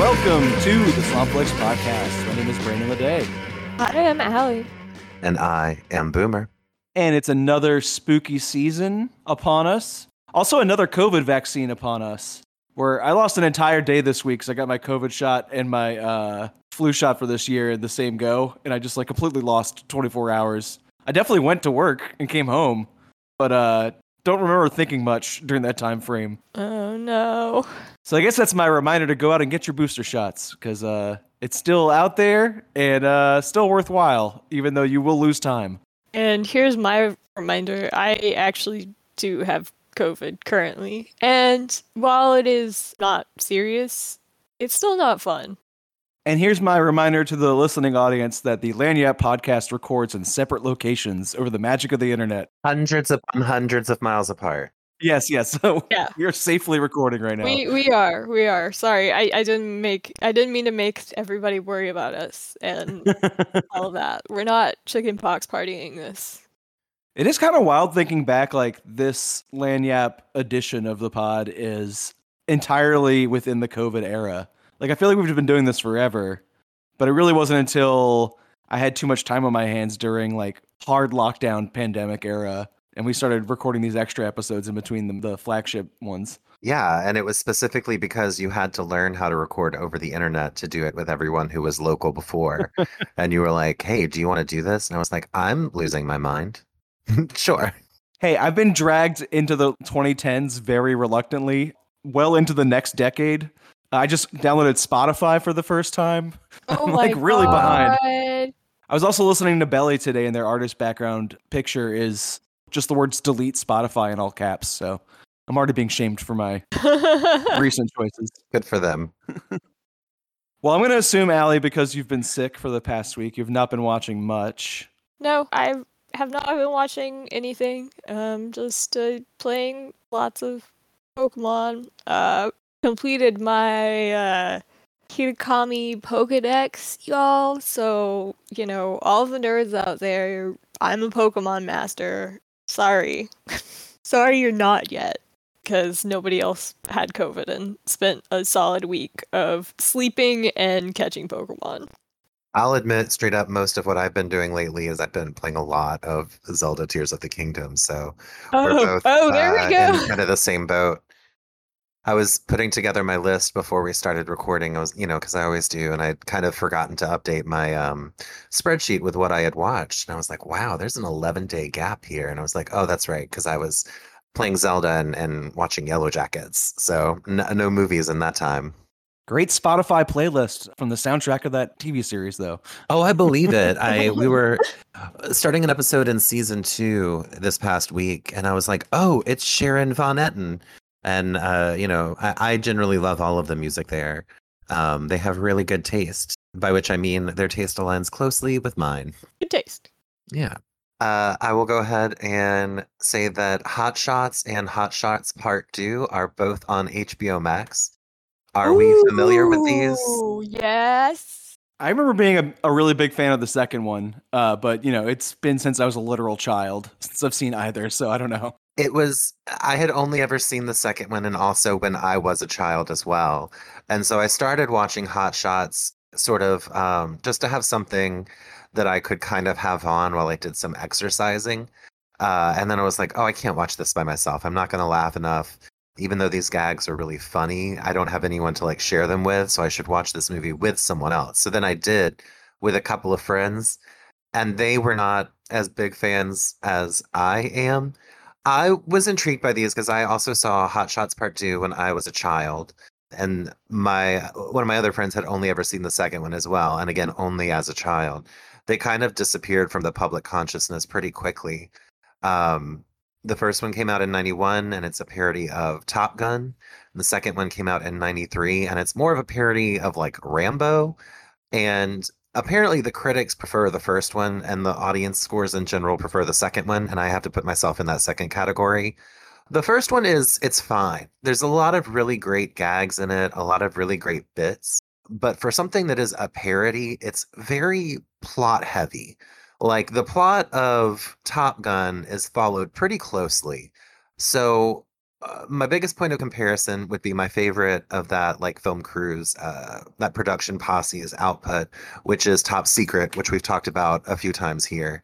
Welcome to the Swampflix Podcast. My name is Brandon Ledet, I am Alli. And I am Boomer. and it's another spooky season upon us. Also, another COVID vaccine upon us. Where I lost an entire day this week because I got my COVID shot and my uh, flu shot for this year in the same go, and I just like completely lost 24 hours. I definitely went to work and came home, but uh, don't remember thinking much during that time frame. Oh no. So I guess that's my reminder to go out and get your booster shots because uh, it's still out there and uh, still worthwhile, even though you will lose time. And here's my reminder I actually do have COVID currently. And while it is not serious, it's still not fun. And here's my reminder to the listening audience that the Lagniappe podcast records in separate locations over the magic of the internet. Hundreds upon hundreds of miles apart. Yes, yes. So Yeah. we're safely recording right now. We we are. We are. Sorry. I, I didn't make I didn't mean to make everybody worry about us and all of that. We're not chickenpox partying this. it is kind of wild thinking back, like this Lagniappe edition of the pod is entirely within the COVID era. Like I feel like we've been doing this forever, but it really wasn't until I had too much time on my hands during like hard lockdown pandemic era, and we started recording these extra episodes in between the, the flagship ones. Yeah, and it was specifically because you had to learn how to record over the internet to do it with everyone who was local before. and you were like, hey, do you want to do this? And I was like, I'm losing my mind. sure. Hey, I've been dragged into the 2010s very reluctantly, well into the next decade. I just downloaded Spotify for the first time. Oh I'm, my like, really behind. I was also listening to Belly today, and their artist background picture is just the words delete Spotify in all caps. So I'm already being shamed for my recent choices. Good for them. Well, I'm going to assume, Alli, because you've been sick for the past week, you've not been watching much. No, I have not been watching anything. Um, just uh, playing lots of Pokemon. Uh, completed my uh, Kitakami Pokedex, y'all. So you know, all the nerds out there, I'm a Pokemon master. Sorry, sorry you're not yet, because nobody else had COVID and spent a solid week of sleeping and catching Pokemon. I'll admit straight up, most of what I've been doing lately is I've been playing a lot of Zelda Tears of the Kingdom. So we're Oh, both oh, there uh, we go. in kind of the same boat. I was putting together my list before we started recording. I was, you know, because I always do, and I'd kind of forgotten to update my um, spreadsheet with what I had watched. And I was like, wow, there's an 11 day gap here. And I was like, oh, that's right, because I was playing Zelda and, and watching Yellow Jackets. So n- no movies in that time. Great Spotify playlist from the soundtrack of that TV series, though. Oh, I believe it. I we were uh, starting an episode in season two this past week, and I was like, "Oh, it's Sharon Van Etten," and uh, you know, I, I generally love all of the music there. Um, they have really good taste, by which I mean their taste aligns closely with mine. Good taste. Yeah. Uh, I will go ahead and say that Hot Shots and Hot Shots Part Two are both on HBO Max. Are we familiar with these? Yes. I remember being a, a really big fan of the second one, uh, but you know, it's been since I was a literal child since I've seen either, so I don't know. It was, I had only ever seen the second one and also when I was a child as well. And so I started watching Hot Shots sort of um, just to have something that I could kind of have on while I did some exercising. Uh, and then I was like, oh, I can't watch this by myself. I'm not going to laugh enough. Even though these gags are really funny, I don't have anyone to like share them with. So I should watch this movie with someone else. So then I did with a couple of friends, and they were not as big fans as I am. I was intrigued by these because I also saw Hot Shots Part 2 when I was a child. And my one of my other friends had only ever seen the second one as well, and again only as a child. They kind of disappeared from the public consciousness pretty quickly. Um, the first one came out in 91 and it's a parody of Top Gun. The second one came out in 93 and it's more of a parody of like Rambo. And apparently the critics prefer the first one and the audience scores in general prefer the second one and i have to put myself in that second category. The first one is it's fine. There's a lot of really great gags in it a lot of really great bits but for something that is a parody it's very plot heavy. Like the plot of top gun is followed pretty closely. So uh, my biggest point of comparison would be my favorite of that like film crews, uh, that production posse's output, which is Top Secret, which we've talked about a few times here.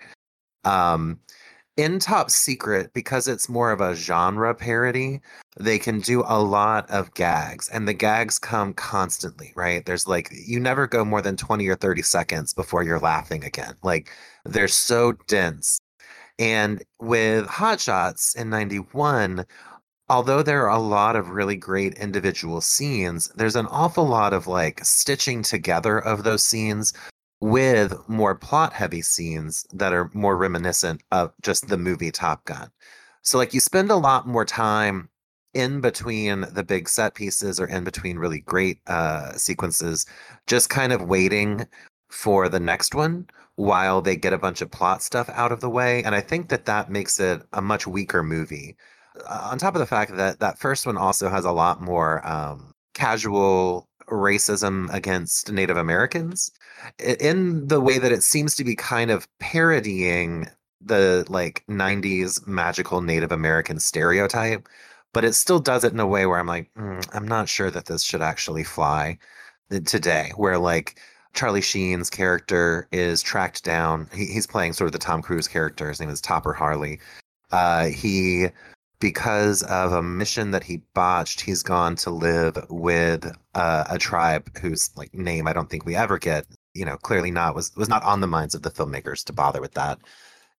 Um, in Top Secret, because it's more of a genre parody, they can do a lot of gags, and the gags come constantly, right? There's like, you never go more than 20 or 30 seconds before you're laughing again. Like, they're so dense. And with Hot Shots in 91, although there are a lot of really great individual scenes, there's an awful lot of like stitching together of those scenes with more plot heavy scenes that are more reminiscent of just the movie Top Gun. So, like, you spend a lot more time in between the big set pieces or in between really great uh, sequences, just kind of waiting for the next one while they get a bunch of plot stuff out of the way. And I think that that makes it a much weaker movie. Uh, on top of the fact that that first one also has a lot more um, casual racism against Native Americans in the way that it seems to be kind of parodying the like 90s magical Native American stereotype, but it still does it in a way where I'm like, mm, I'm not sure that this should actually fly today, where like Charlie Sheen's character is tracked down. He, he's playing sort of the Tom Cruise character. His name is Topper Harley. Uh, he because of a mission that he botched, he's gone to live with uh, a tribe whose like name I don't think we ever get. You know, clearly not was was not on the minds of the filmmakers to bother with that.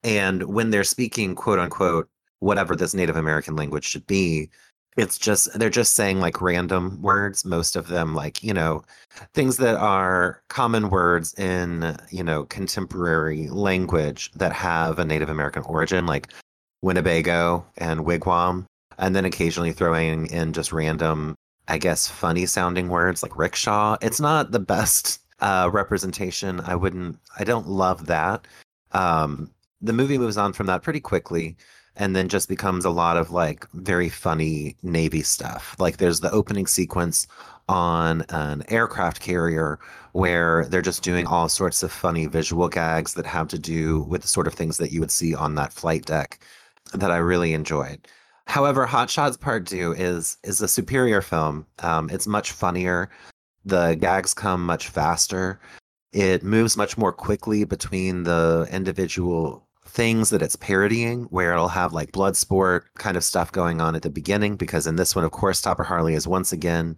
And when they're speaking quote unquote whatever this Native American language should be, it's just they're just saying like random words. Most of them like you know things that are common words in you know contemporary language that have a Native American origin, like Winnebago and Wigwam, and then occasionally throwing in just random, I guess, funny sounding words like rickshaw. It's not the best uh, representation. I wouldn't, I don't love that. Um, the movie moves on from that pretty quickly and then just becomes a lot of like very funny Navy stuff. Like there's the opening sequence on an aircraft carrier where they're just doing all sorts of funny visual gags that have to do with the sort of things that you would see on that flight deck that I really enjoyed. However, Hot Shots Part Two is is a superior film. Um, it's much funnier. The gags come much faster. It moves much more quickly between the individual things that it's parodying, where it'll have like blood sport kind of stuff going on at the beginning. Because in this one, of course, Topper Harley is once again,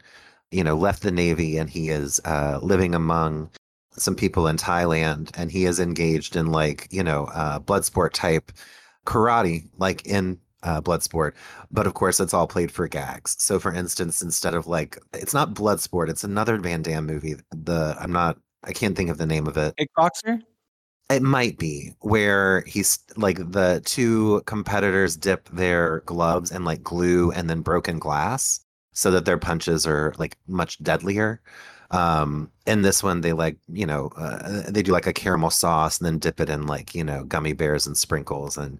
you know, left the Navy and he is uh, living among some people in Thailand, and he is engaged in like you know uh, blood sport type karate like in uh, Bloodsport, but of course it's all played for gags. So, for instance, instead of like, it's not Bloodsport, it's another Van Damme movie. The I'm not, I can't think of the name of it. Kickboxer. It might be where he's like the two competitors dip their gloves in like glue and then broken glass, so that their punches are like much deadlier. Um, in this one, they like, you know, uh, they do like a caramel sauce and then dip it in like, you know, gummy bears and sprinkles. And,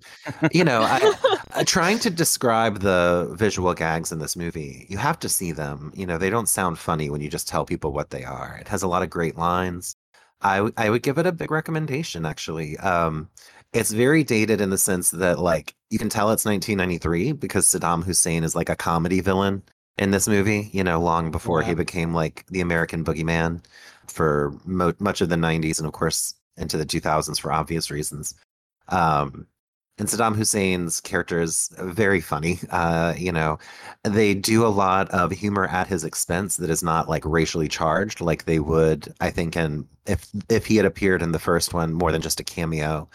you know, I, I, trying to describe the visual gags in this movie, you have to see them. You know, they don't sound funny when you just tell people what they are. It has a lot of great lines. I, I would give it a big recommendation, actually. Um, it's very dated in the sense that, like, you can tell it's 1993 because Saddam Hussein is like a comedy villain in this movie, you know, long before yeah. he became like the American boogeyman for mo- much of the 90s and, of course, into the 2000s for obvious reasons. Um, and Saddam Hussein's character is very funny. Uh, you know, they do a lot of humor at his expense that is not like racially charged, like they would, I think, and if if he had appeared in the first one more than just a cameo,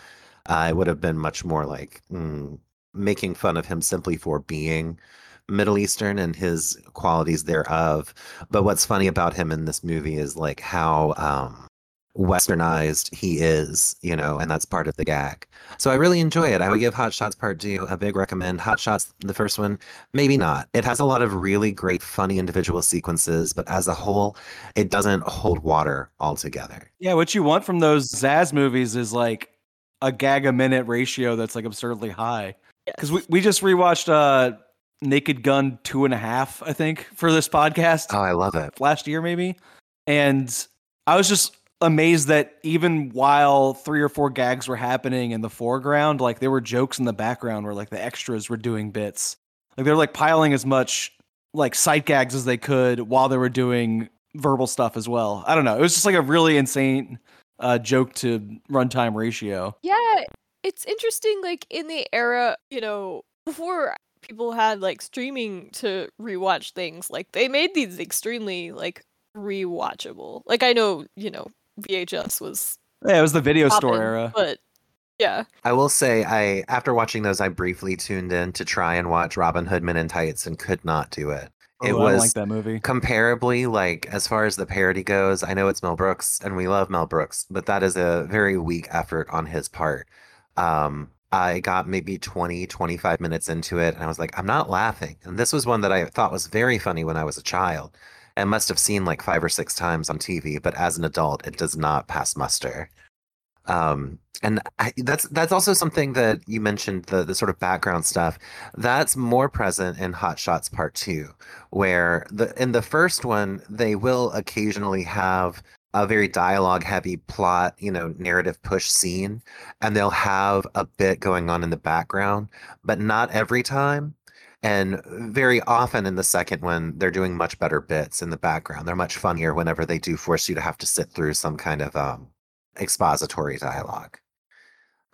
uh, it would have been much more like mm, making fun of him simply for being Middle Eastern and his qualities thereof. But what's funny about him in this movie is like how um, westernized he is, you know, and that's part of the gag. So I really enjoy it. I would give Hot Shots Part 2 a big recommend. Hot Shots, the first one, maybe not. It has a lot of really great, funny individual sequences, but as a whole, it doesn't hold water altogether. Yeah, what you want from those Zaz movies is like a gag a minute ratio that's like absurdly high. Because yes. we, we just rewatched uh Naked Gun two and a half, I think, for this podcast. Oh, I love it. Last year, maybe. And I was just amazed that even while three or four gags were happening in the foreground, like there were jokes in the background where like the extras were doing bits. Like they're like piling as much like sight gags as they could while they were doing verbal stuff as well. I don't know. It was just like a really insane uh, joke to runtime ratio. Yeah, it's interesting. Like in the era, you know, before people had like streaming to rewatch things, like they made these extremely like rewatchable. Like I know, you know, VHS was Yeah, it was the video store era. but yeah, I will say, I after watching those, I briefly tuned in to try and watch Robin Hood Men in Tights and could not do it. Oh, it I was like that movie. comparably like as far as the parody goes. I know it's Mel Brooks, and we love Mel Brooks, but that is a very weak effort on his part. Um, I got maybe 20, 25 minutes into it, and I was like, I'm not laughing. And this was one that I thought was very funny when I was a child, and must have seen like five or six times on TV. But as an adult, it does not pass muster. Um, and I, that's that's also something that you mentioned the the sort of background stuff that's more present in Hot Shots Part Two, where the in the first one they will occasionally have a very dialogue heavy plot, you know, narrative push scene, and they'll have a bit going on in the background, but not every time. And very often in the second one, they're doing much better bits in the background. They're much funnier whenever they do force you to have to sit through some kind of um, expository dialogue.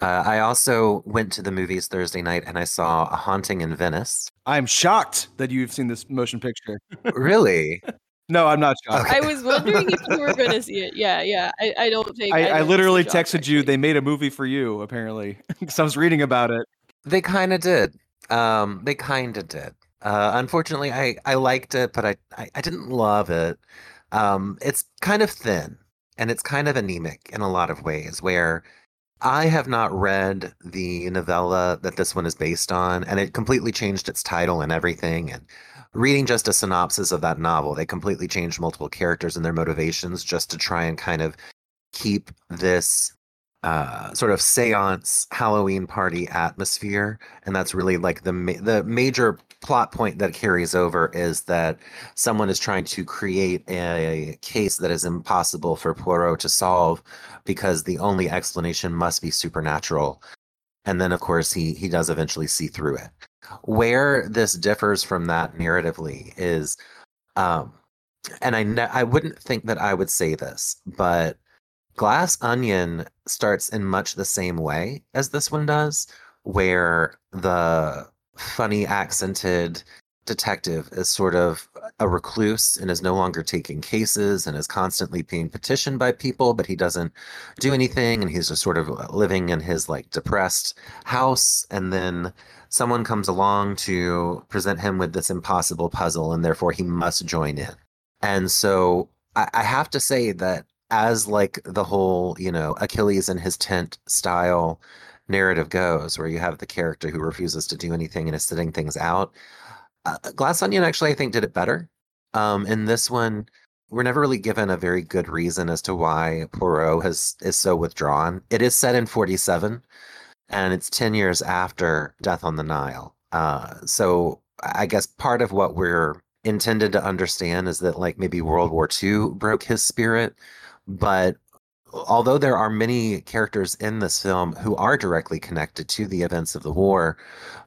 Uh, I also went to the movies Thursday night and I saw A Haunting in Venice. I'm shocked that you've seen this motion picture. really? No, I'm not shocked. Okay. I was wondering if you were gonna see it. Yeah, yeah. I, I don't think I, I don't literally see Josh, texted you. actually. They made a movie for you, apparently, because I was reading about it. They kind of did. Um, they kind of did. Uh, unfortunately, I, I liked it, but I, I, I didn't love it. Um, it's kind of thin and it's kind of anemic in a lot of ways, where I have not read the novella that this one is based on, and it completely changed its title and everything. And reading just a synopsis of that novel, they completely changed multiple characters and their motivations just to try and kind of keep this uh, sort of seance Halloween party atmosphere, and that's really like the ma- the major plot point that carries over is that someone is trying to create a case that is impossible for Poirot to solve because the only explanation must be supernatural, and then of course he he does eventually see through it. Where this differs from that narratively is, um, and I I wouldn't think that I would say this, but Glass Onion starts in much the same way as this one does, where the funny accented detective is sort of a recluse and is no longer taking cases and is constantly being petitioned by people, but he doesn't do anything and he's just sort of uh, living in his like depressed house. And then someone comes along to present him with this impossible puzzle and therefore he must join in. And so I, I have to say that as like the whole, you know, Achilles in his tent style narrative goes, where you have the character who refuses to do anything and is sitting things out. Uh, Glass Onion actually, I think, did it better. Um, in this one, we're never really given a very good reason as to why Poirot has is so withdrawn. It is set in 47, and it's 10 years after Death on the Nile. Uh, so I guess part of what we're intended to understand is that like maybe World War II broke his spirit, but although there are many characters in this film who are directly connected to the events of the war,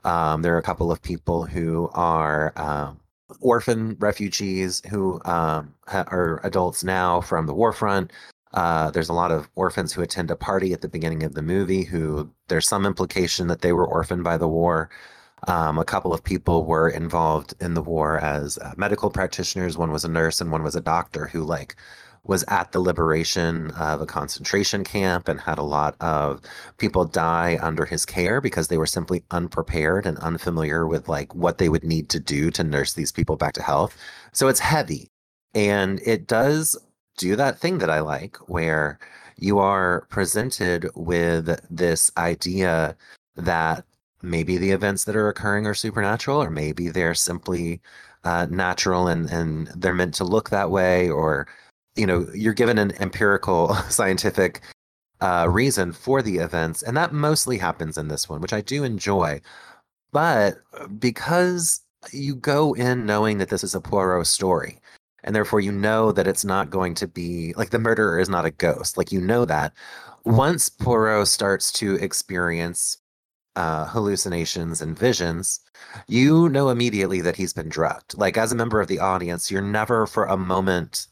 um, there are a couple of people who are um, orphan refugees who um, ha- are adults now from the war front. Uh, there's a lot of orphans who attend a party at the beginning of the movie who there's some implication that they were orphaned by the war. Um, a couple of people were involved in the war as uh, medical practitioners. One was a nurse and one was a doctor who like was at the liberation of a concentration camp and had a lot of people die under his care because they were simply unprepared and unfamiliar with like what they would need to do to nurse these people back to health. So it's heavy and it does do that thing that I like where you are presented with this idea that maybe the events that are occurring are supernatural or maybe they're simply uh, natural and, and they're meant to look that way or you know you're given an empirical scientific uh, reason for the events and that mostly happens in this one which i do enjoy but because you go in knowing that this is a poirot story and therefore you know that it's not going to be like the murderer is not a ghost like you know that once poirot starts to experience uh, hallucinations and visions, you know immediately that he's been drugged. Like as a member of the audience, you're never for a moment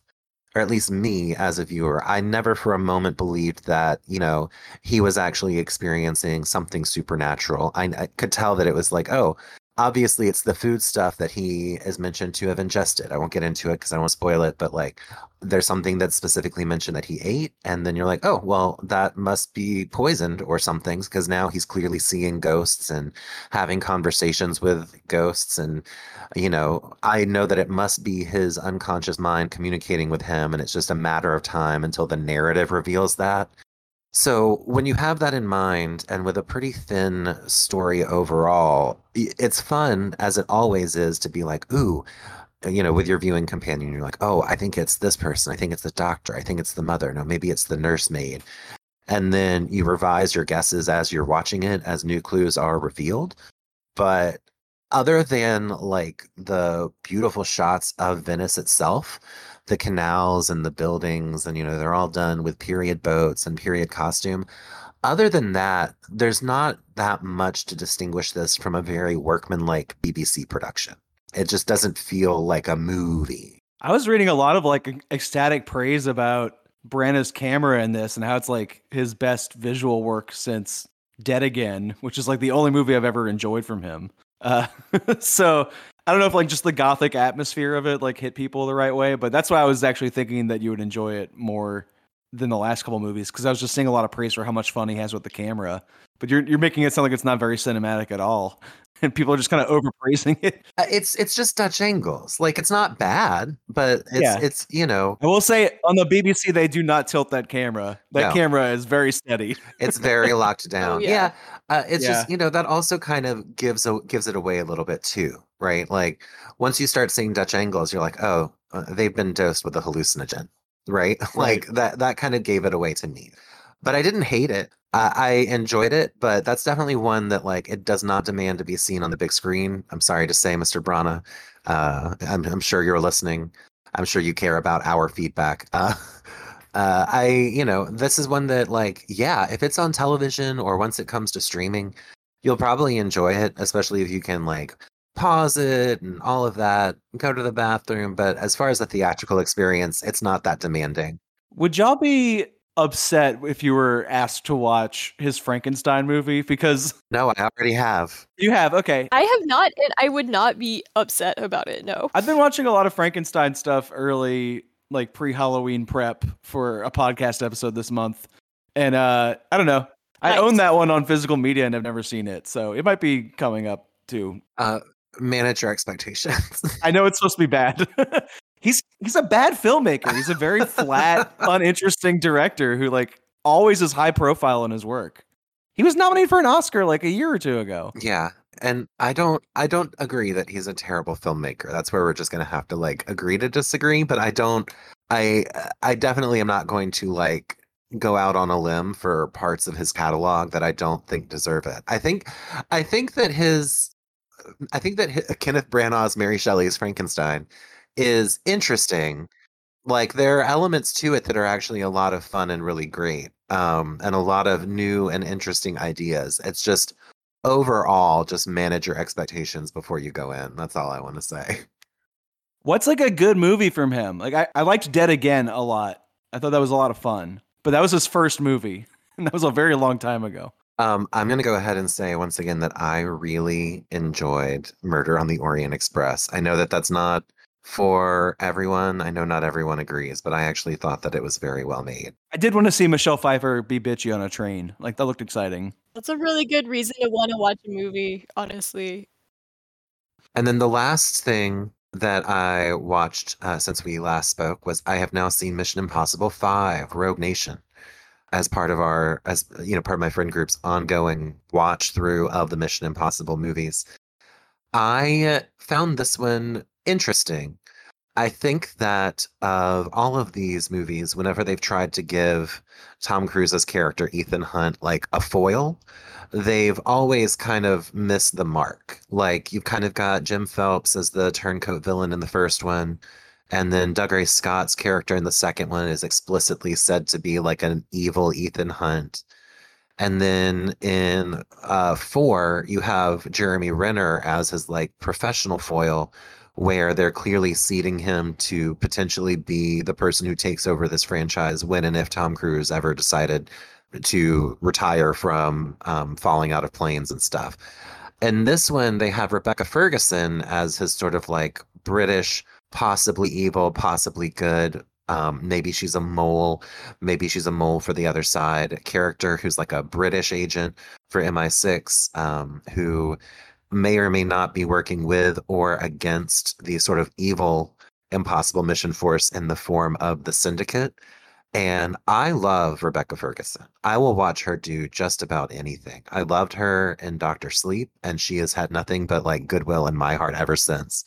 or at least me as a viewer, I never for a moment believed that, you know, he was actually experiencing something supernatural. I, I, could tell that it was like, oh, obviously it's the food stuff that he is mentioned to have ingested. I won't get into it because I won't want to spoil it, but like there's something that's specifically mentioned that he ate, and then you're like, oh, well, that must be poisoned or something because now he's clearly seeing ghosts and having conversations with ghosts. And, you know, I know that it must be his unconscious mind communicating with him, and it's just a matter of time until the narrative reveals that. So, when you have that in mind, and with a pretty thin story overall, it's fun, as it always is, to be like, ooh, uh, you know, with your viewing companion, you're like, oh, I think it's this person. I think it's the doctor. I think it's the mother. No, maybe it's the nursemaid. And then you revise your guesses as you're watching it as new clues are revealed. But other than like the beautiful shots of Venice itself, the canals and the buildings and you know they're all done with period boats and period costume. Other than that there's not that much to distinguish this from a very workmanlike bbc production. It just doesn't feel like a movie. I was reading a lot of like ecstatic praise about Branagh's camera in this and how it's like his best visual work since Dead Again, which is like the only movie I've ever enjoyed from him. Uh, so I don't know if like just the gothic atmosphere of it like hit people the right way, but that's why I was actually thinking that you would enjoy it more than the last couple movies because I was just seeing a lot of praise for how much fun he has with the camera. But you're you're making it sound like it's not very cinematic at all, and people are just kind of overpraising it. Uh, it's it's just Dutch angles. Like it's not bad, but it's yeah. it's you know. I will say on the BBC they do not tilt that camera. That no. camera is very steady. It's very locked down. oh, yeah, yeah. Uh, it's yeah. just you know that also kind of gives a, gives it away a little bit too, right? Like once you start seeing Dutch angles, you're like, oh, uh, they've been dosed with a hallucinogen, right? right. like that that kind of gave it away to me. But I didn't hate it. Uh, I enjoyed it, but that's definitely one that like it does not demand to be seen on the big screen. I'm sorry to say, Mr. Branagh. Uh, I'm, I'm sure you're listening. I'm sure you care about our feedback. Uh, uh, I, you know, this is one that like, yeah, if it's on television or once it comes to streaming, you'll probably enjoy it, especially if you can like pause it and all of that, go to the bathroom. But as far as the theatrical experience, it's not that demanding. Would y'all be upset if you were asked to watch his Frankenstein movie because No, I already have. You have, okay. I have not and I would not be upset about it, no. I've been watching a lot of Frankenstein stuff early like pre-Halloween prep for a podcast episode this month. And uh I don't know. I own that one on physical media and I've never seen it. So it might be coming up too. Uh manage your expectations. I know it's supposed to be bad. he's he's a bad filmmaker. He's a very flat, uninteresting director who like always is high profile in his work. He was nominated for an Oscar like a year or two ago. Yeah. And I don't I don't agree that he's a terrible filmmaker. That's where we're just going to have to like agree to disagree, but I don't I I definitely am not going to like go out on a limb for parts of his catalog that I don't think deserve it. I think I think that his I think that his, Kenneth Branagh's Mary Shelley's Frankenstein is interesting. Like there are elements to it that are actually a lot of fun and really great, um, and a lot of new and interesting ideas. It's just overall, just manage your expectations before you go in. That's all I want to say. What's like a good movie from him? Like I, I liked Dead Again a lot. I thought that was a lot of fun. But that was his first movie. And that was a very long time ago. Um, I'm going to go ahead and say once again that I really enjoyed Murder on the Orient Express. I know that that's not for everyone. I know not everyone agrees, but I actually thought that it was very well made. I did want to see Michelle Pfeiffer be bitchy on a train. Like that looked exciting. That's a really good reason to want to watch a movie, honestly. And then the last thing that I watched uh, since we last spoke was I have now seen Mission Impossible 5 Rogue Nation as part of our as you know part of my friend group's ongoing watch through of the Mission Impossible movies. I found this one interesting. I think that of all of these movies, whenever they've tried to give Tom Cruise's character Ethan Hunt like a foil, they've always kind of missed the mark. Like you've kind of got Jim Phelps as the turncoat villain in the first one, and then Dougray Scott's character in the second one is explicitly said to be like an evil Ethan Hunt. And then in uh, four, you have Jeremy Renner as his like professional foil, where they're clearly seeding him to potentially be the person who takes over this franchise when and if Tom Cruise ever decided to retire from um, falling out of planes and stuff. And this one, they have Rebecca Ferguson as his sort of like British, possibly evil, possibly good um, maybe she's a mole. Maybe she's a mole for the other side character who's like a British agent for MI6 um, who may or may not be working with or against the sort of evil impossible mission force in the form of the syndicate. And I love Rebecca Ferguson. I will watch her do just about anything. I loved her in Doctor Sleep, and she has had nothing but like goodwill in my heart ever since.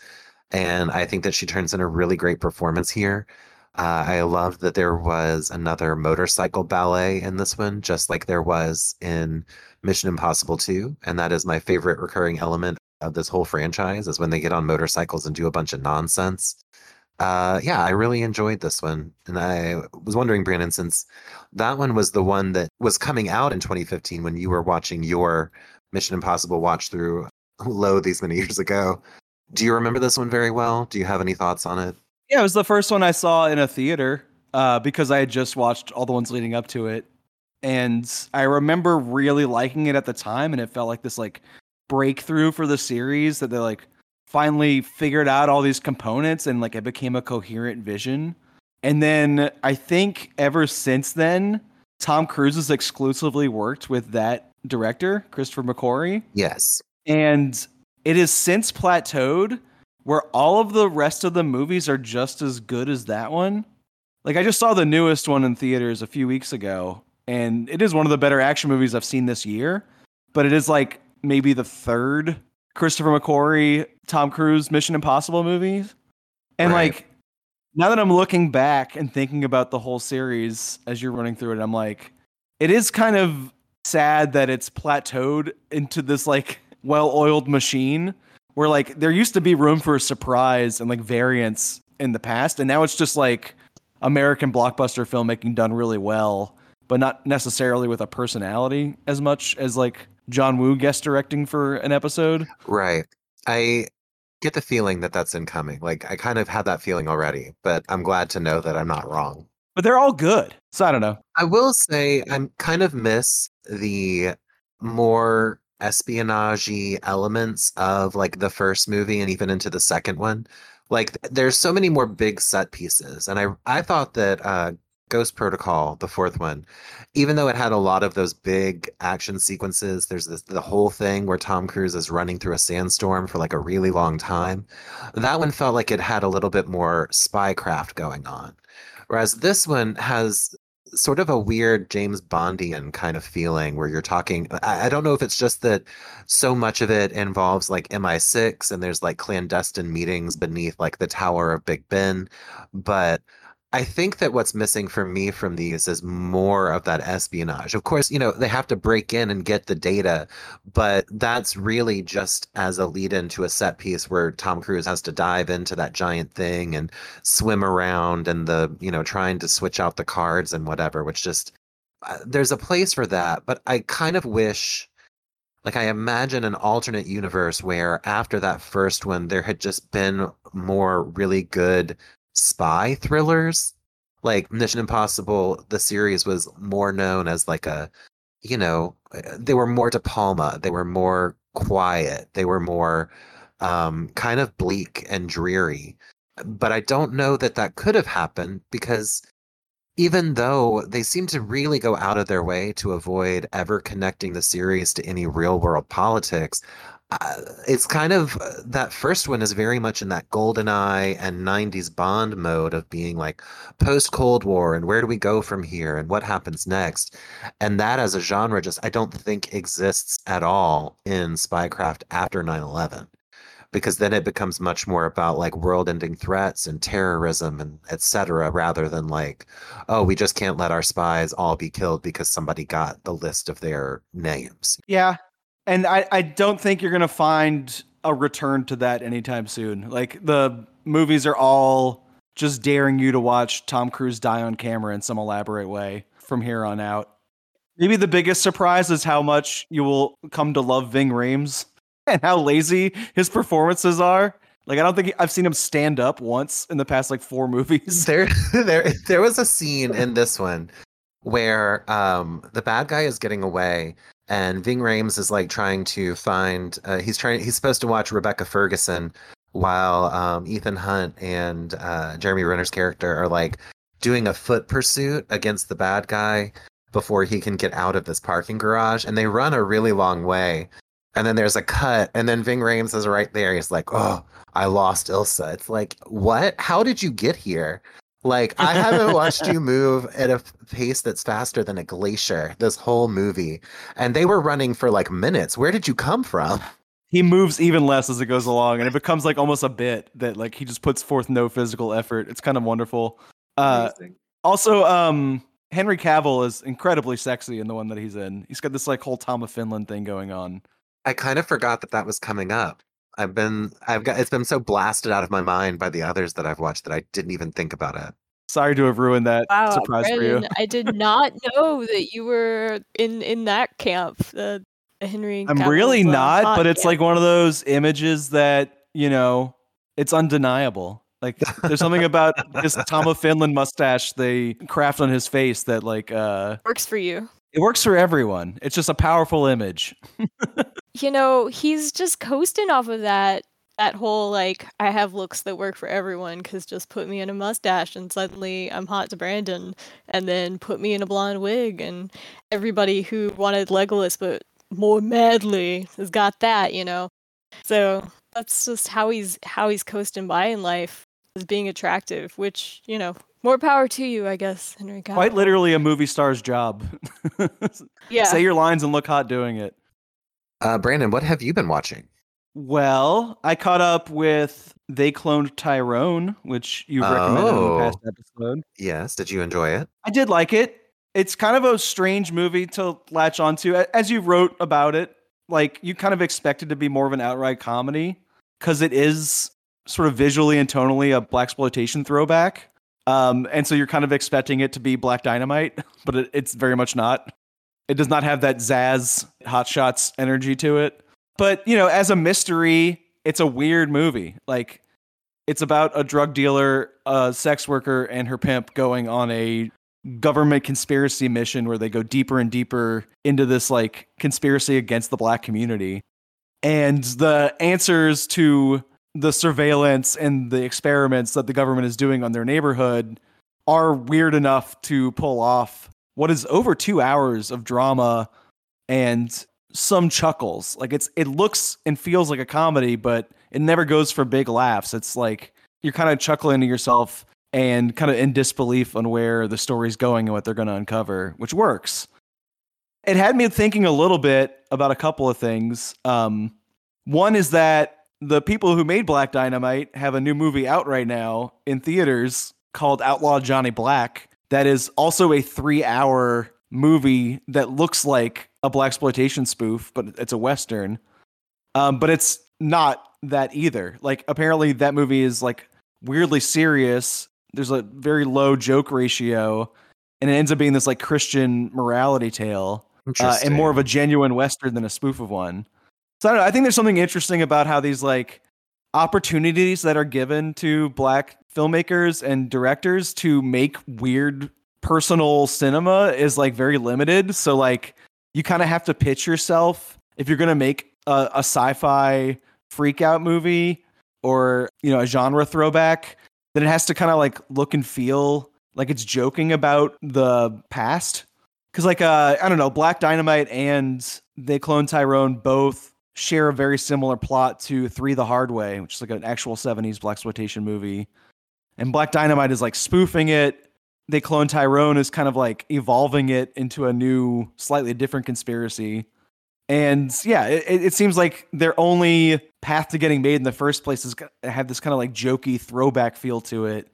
And I think that she turns in a really great performance here. Uh, I love that there was another motorcycle ballet in this one, just like there was in Mission Impossible 2. And that is my favorite recurring element of this whole franchise is when they get on motorcycles and do a bunch of nonsense. Uh, yeah, I really enjoyed this one. And I was wondering, Brandon, since that one was the one that was coming out in 2015 when you were watching your Mission Impossible watch through lo these many years ago. Do you remember this one very well? Do you have any thoughts on it? Yeah, it was the first one I saw in a theater uh, because I had just watched all the ones leading up to it, and I remember really liking it at the time, and it felt like this like breakthrough for the series that they like finally figured out all these components and like it became a coherent vision. And then I think ever since then, Tom Cruise has exclusively worked with that director, Christopher McQuarrie. Yes. And it has since plateaued where all of the rest of the movies are just as good as that one. Like I just saw the newest one in theaters a few weeks ago, and it is one of the better action movies I've seen this year. But it is like maybe the third Christopher McQuarrie, Tom Cruise Mission Impossible movies. And right. like now that I'm looking back and thinking about the whole series as you're running through it, I'm like, it is kind of sad that it's plateaued into this like well-oiled machine where like there used to be room for a surprise and like variance in the past, and now it's just like American blockbuster filmmaking done really well, but not necessarily with a personality as much as like John Woo guest directing for an episode. Right. I get the feeling that that's incoming. Like I kind of had that feeling already, but I'm glad to know that I'm not wrong. But they're all good. So I don't know. I will say I'm kind of miss the more espionage elements of like the first movie and even into the second one. Like there's so many more big set pieces. And I I thought that uh Ghost Protocol, the fourth one, even though it had a lot of those big action sequences, there's this the whole thing where Tom Cruise is running through a sandstorm for like a really long time. That one felt like it had a little bit more spycraft going on. Whereas this one has sort of a weird James Bondian kind of feeling where you're talking. I, I, don't know if it's just that so much of it involves like MI6 and there's like clandestine meetings beneath like the Tower of Big Ben, but I think that what's missing for me from these is more of that espionage. Of course, you know, they have to break in and get the data, but that's really just as a lead into a set piece where Tom Cruise has to dive into that giant thing and swim around and the, you know, trying to switch out the cards and whatever, which just uh, there's a place for that, but I kind of wish like I imagine an alternate universe where after that first one there had just been more really good spy thrillers. Like Mission Impossible, the series was more known as like a, you know, uh, they were more De Palma. They were more quiet. They were more um, kind of bleak and dreary. But I don't know that that could have happened because even though they seem to really go out of their way to avoid ever connecting the series to any real world politics, uh, it's kind of uh, that first one is very much in that GoldenEye and 90s bond mode of being like post cold war and where do we go from here and what happens next? And that as a genre just i don't think exists at all in spycraft after 9-11 because then it becomes much more about like world ending threats and terrorism and etc rather than like oh we just can't let our spies all be killed because somebody got the list of their names. Yeah and I, I don't think you're gonna find a return to that anytime soon. Like the movies are all just daring you to watch Tom Cruise die on camera in some elaborate way from here on out. maybe the biggest surprise is how much you will come to love Ving Rhames and how lazy his performances are. Like I don't think I've seen him stand up once in the past like four movies. There, there, there was a scene in this one where um, the bad guy is getting away, and Ving Rhames is like trying to find. Uh, he's trying. He's supposed to watch Rebecca Ferguson while um, Ethan Hunt and uh, Jeremy Renner's character are like doing a foot pursuit against the bad guy before he can get out of this parking garage, and they run a really long way. And then there's a cut, and then Ving Rhames is right there. He's like, "Oh, I lost Ilsa." It's like, what? How did you get here? Like, I haven't watched you move at a pace that's faster than a glacier this whole movie, and they were running for like minutes. Where did you come from? He moves even less as it goes along, and it becomes like almost a bit that like he just puts forth no physical effort. It's kind of wonderful. Uh, also, um, Henry Cavill is incredibly sexy in the one that he's in. He's got this like whole Tom of Finland thing going on. I kind of forgot that that was coming up. I've been, I've got, it's been so blasted out of my mind by the others that I've watched that I didn't even think about it. Sorry to have ruined that Wow, surprise for you. I did not know that you were in in that camp, the, the Henry. I'm Cavill's, really uh, not, hot but it's like one of those images that you know it's undeniable. Like there's something about this Tom of Finland mustache they craft on his face that like uh works for you. it works for everyone. It's just a powerful image. You know, he's just coasting off of that that whole like I have looks that work for everyone because just put me in a mustache and suddenly I'm hot to Brandon, and then put me in a blonde wig and everybody who wanted Legolas but more madly has got that, you know. So that's just how he's how he's coasting by in life is being attractive, which you know more power to you, I guess, Henry Cavill. Quite literally a movie star's job. yeah. Say your lines and look hot doing it. Uh, Brandon, what have you been watching? Well, I caught up with They Cloned Tyrone, which you've recommended in the past Oh. episode. Yes, did you enjoy it? I did like it. It's kind of a strange movie to latch onto. As you wrote about it, like you kind of expected to be more of an outright comedy because it is sort of visually and tonally a blaxploitation throwback. Um, and so you're kind of expecting it to be Black Dynamite, but it, it's very much not. It does not have that Zaz Hot Shots energy to it. But you know, as a mystery, it's a weird movie. Like it's about a drug dealer, a sex worker, and her pimp going on a government conspiracy mission where they go deeper and deeper into this like conspiracy against the black community. And the answers to the surveillance and the experiments that the government is doing on their neighborhood are weird enough to pull off what is over two hours of drama and some chuckles. Like it's it looks and feels like a comedy, but it never goes for big laughs. It's like you're kind of chuckling to yourself and kind of in disbelief on where the story's going and what they're going to uncover, which works. It had me thinking a little bit about a couple of things. Um, one is that the people who made Black Dynamite have a new movie out right now in theaters called Outlaw Johnny Black. That is also a three-hour movie that looks like a blaxploitation spoof, but it's a western. Um, but it's not that either. Like apparently that movie is like weirdly serious. There's a very low joke ratio, and it ends up being this like Christian morality tale uh, and more of a genuine western than a spoof of one. So I don't know. I think there's something interesting about how these like opportunities that are given to black filmmakers and directors to make weird personal cinema is like very limited. So like you kind of have to pitch yourself if you're gonna make a, a sci-fi freak out movie or you know a genre throwback, then it has to kind of like look and feel like it's joking about the past. Cause like uh I don't know, Black Dynamite and They Clone Tyrone both share a very similar plot to Three the Hard Way, which is like an actual 70s blaxploitation movie. And Black Dynamite is like spoofing it. They Clone Tyrone is kind of like evolving it into a new, slightly different conspiracy. And yeah, it, it seems like their only path to getting made in the first place is have this kind of like jokey throwback feel to it,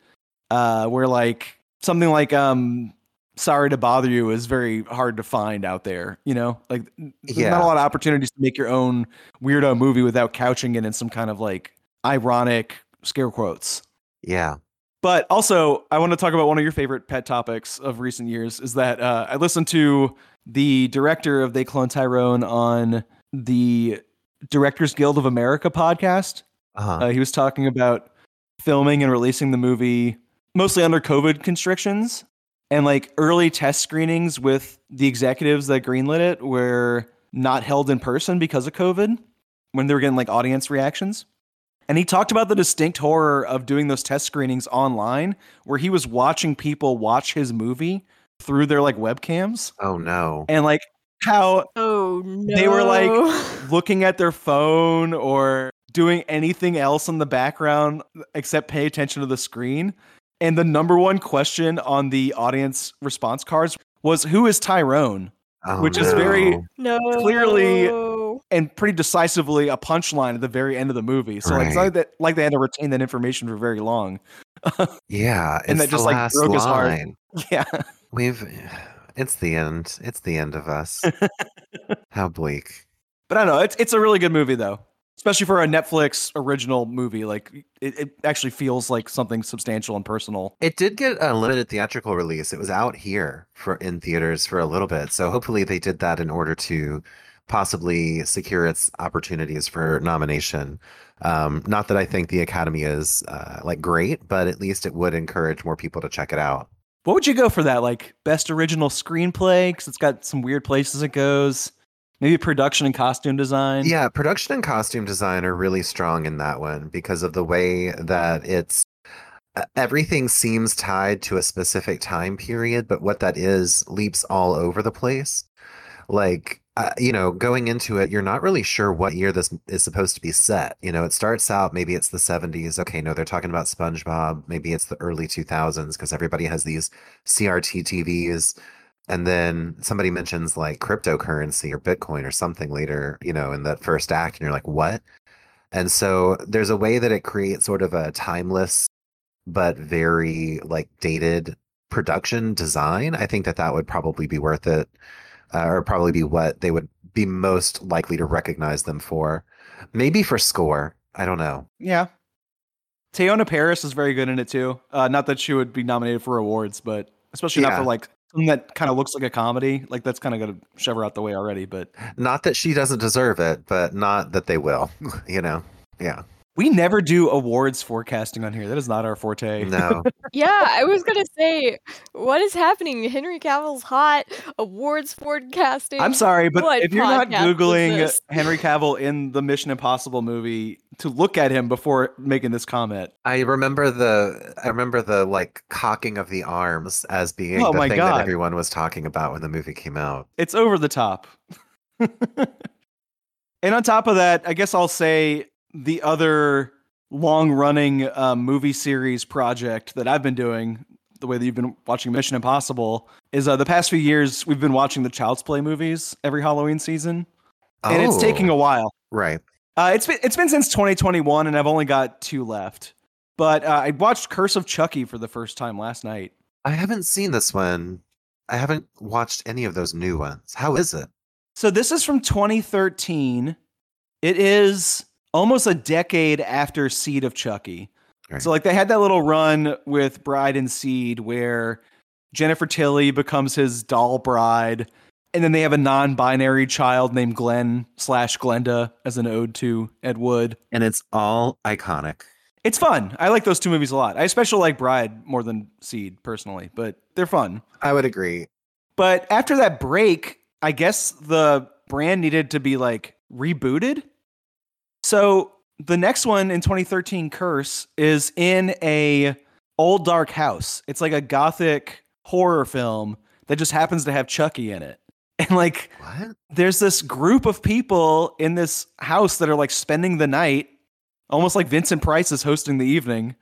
uh, where like something like um, "Sorry to Bother You" is very hard to find out there. You know, like there's not a lot of opportunities to make your own weirdo movie without couching it in some kind of like ironic scare quotes. Yeah. But also, I want to talk about one of your favorite pet topics of recent years is that uh, I listened to the director of They Clone Tyrone on the Directors Guild of America podcast. Uh-huh. Uh, he was talking about filming and releasing the movie mostly under COVID constrictions and like early test screenings with the executives that greenlit it were not held in person because of COVID when they were getting like audience reactions. And he talked about the distinct horror of doing those test screenings online where he was watching people watch his movie through their like webcams oh no. and like how Oh no. They were, like, looking at their phone or doing anything else in the background except pay attention to the screen. And the number one question on the audience response cards was who is Tyrone? Oh, which is very- no. no. clearly- And pretty decisively a punchline at the very end of the movie. So like, it's Right. like that like they had to retain that information for very long. Yeah, And that just, like, broke his heart. Yeah. We've it's the end. It's the end of us. How bleak. But I don't know. It's it's a really good movie though, especially for a Netflix original movie. Like it, it actually feels like something substantial and personal. It did get a limited theatrical release. It was out here for in theaters for a little bit. So hopefully they did that in order to possibly secure its opportunities for nomination. Um, not that I think the Academy is uh, like great, but at least it would encourage more people to check it out. What would you go for that? Like best original screenplay because it's got some weird places it goes. Maybe production and costume design. Yeah, production and costume design are really strong in that one because of the way that it's everything seems tied to a specific time period, but what that is leaps all over the place. Like, uh, you know, going into it, you're not really sure what year this is supposed to be set. You know, it starts out, maybe it's the 70s. Okay, no, they're talking about SpongeBob. Maybe it's the early 2000s because everybody has these CRT TVs and then somebody mentions like cryptocurrency or bitcoin or something later you know in that first act and you're like what and so there's a way that it creates sort of a timeless but very like dated production design i think that that would probably be worth it uh, or probably be what they would be most likely to recognize them for maybe for score i don't know Yeah. Teyonah Parris is very good in it too. Uh, not that she would be nominated for awards, but especially not for like something that kind of looks like a comedy. Like that's kind of gonna shove her out the way already. But not that she doesn't deserve it but not that they will you know yeah we never do awards forecasting on here. That is not our forte. no Yeah, I was gonna say, what is happening? Henry Cavill's hot awards forecasting. I'm sorry, but What if you're not googling? Henry Cavill in the Mission Impossible movie to look at him before making this comment, I remember the I remember the like cocking of the arms as being Oh the my thing God. that everyone was talking about when the movie came out. it's over the top. and on top of that, I guess I'll say the other long running um, movie series project that I've been doing, the way that you've been watching Mission Impossible, is uh, the past few years we've been watching the Child's Play movies every Halloween season. And it's taking a Oh, while. right. Uh, it's been it's been since 2021, and I've only got two left. But uh, I watched Curse of Chucky for the first time last night. I haven't seen this one. I haven't watched any of those new ones. How is it? So this is from 2013. It is almost a decade after Seed of Chucky. Right. So like they had that little run with Bride and Seed where Jennifer Tilly becomes his doll bride, and then they have a non-binary child named Glenn slash Glenda as an ode to Ed Wood. And it's all iconic. It's fun. I like those two movies a lot. I especially like Bride more than Seed personally, but they're fun. I would agree. But after that break, I guess the brand needed to be like rebooted. So the next one in 2013, Curse, is in a old dark house. It's like a gothic horror film that just happens to have Chucky in it. And like What? there's this group of people in this house that are like spending the night, almost like Vincent Price is hosting the evening.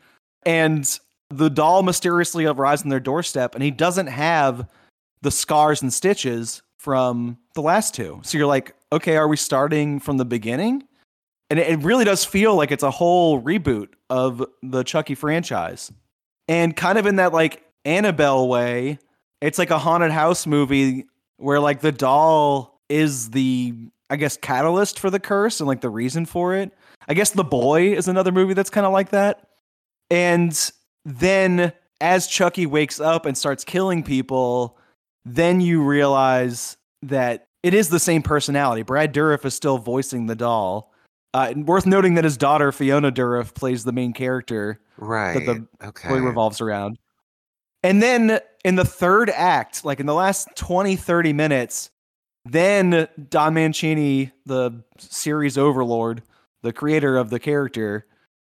And the doll mysteriously arrives on their doorstep, and he doesn't have the scars and stitches from the last two. So you're like, okay, are we starting from the beginning? And it really does feel like it's a whole reboot of the Chucky franchise. And kind of in that like Annabelle way, it's like a haunted house movie where like the doll is the I guess catalyst for the curse and like the reason for it. I guess The Boy is another movie that's kind of like that. And then as Chucky wakes up and starts killing people, then you realize that it is the same personality. Brad Dourif is still voicing the doll. Uh, and worth noting that his daughter Fiona Dourif plays the main character Right. that the okay. story revolves around. And then in the third act, like in the last 20, 30 minutes, then Don Mancini, the series overlord, the creator of the character,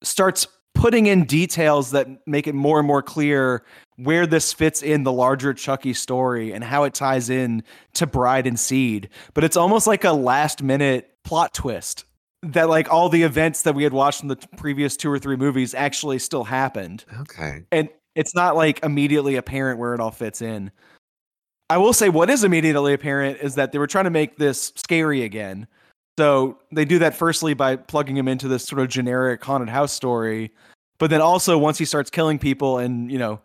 starts putting in details that make it more and more clear where this fits in the larger Chucky story and how it ties in to Bride and Seed. But it's almost like a last minute plot twist that like all the events that we had watched in the previous two or three movies actually still happened Okay. and it's not like immediately apparent where it all fits in. I will say what is immediately apparent is that they were trying to make this scary again. So they do that firstly by plugging him into this sort of generic haunted house story, but then also once he starts killing people and you know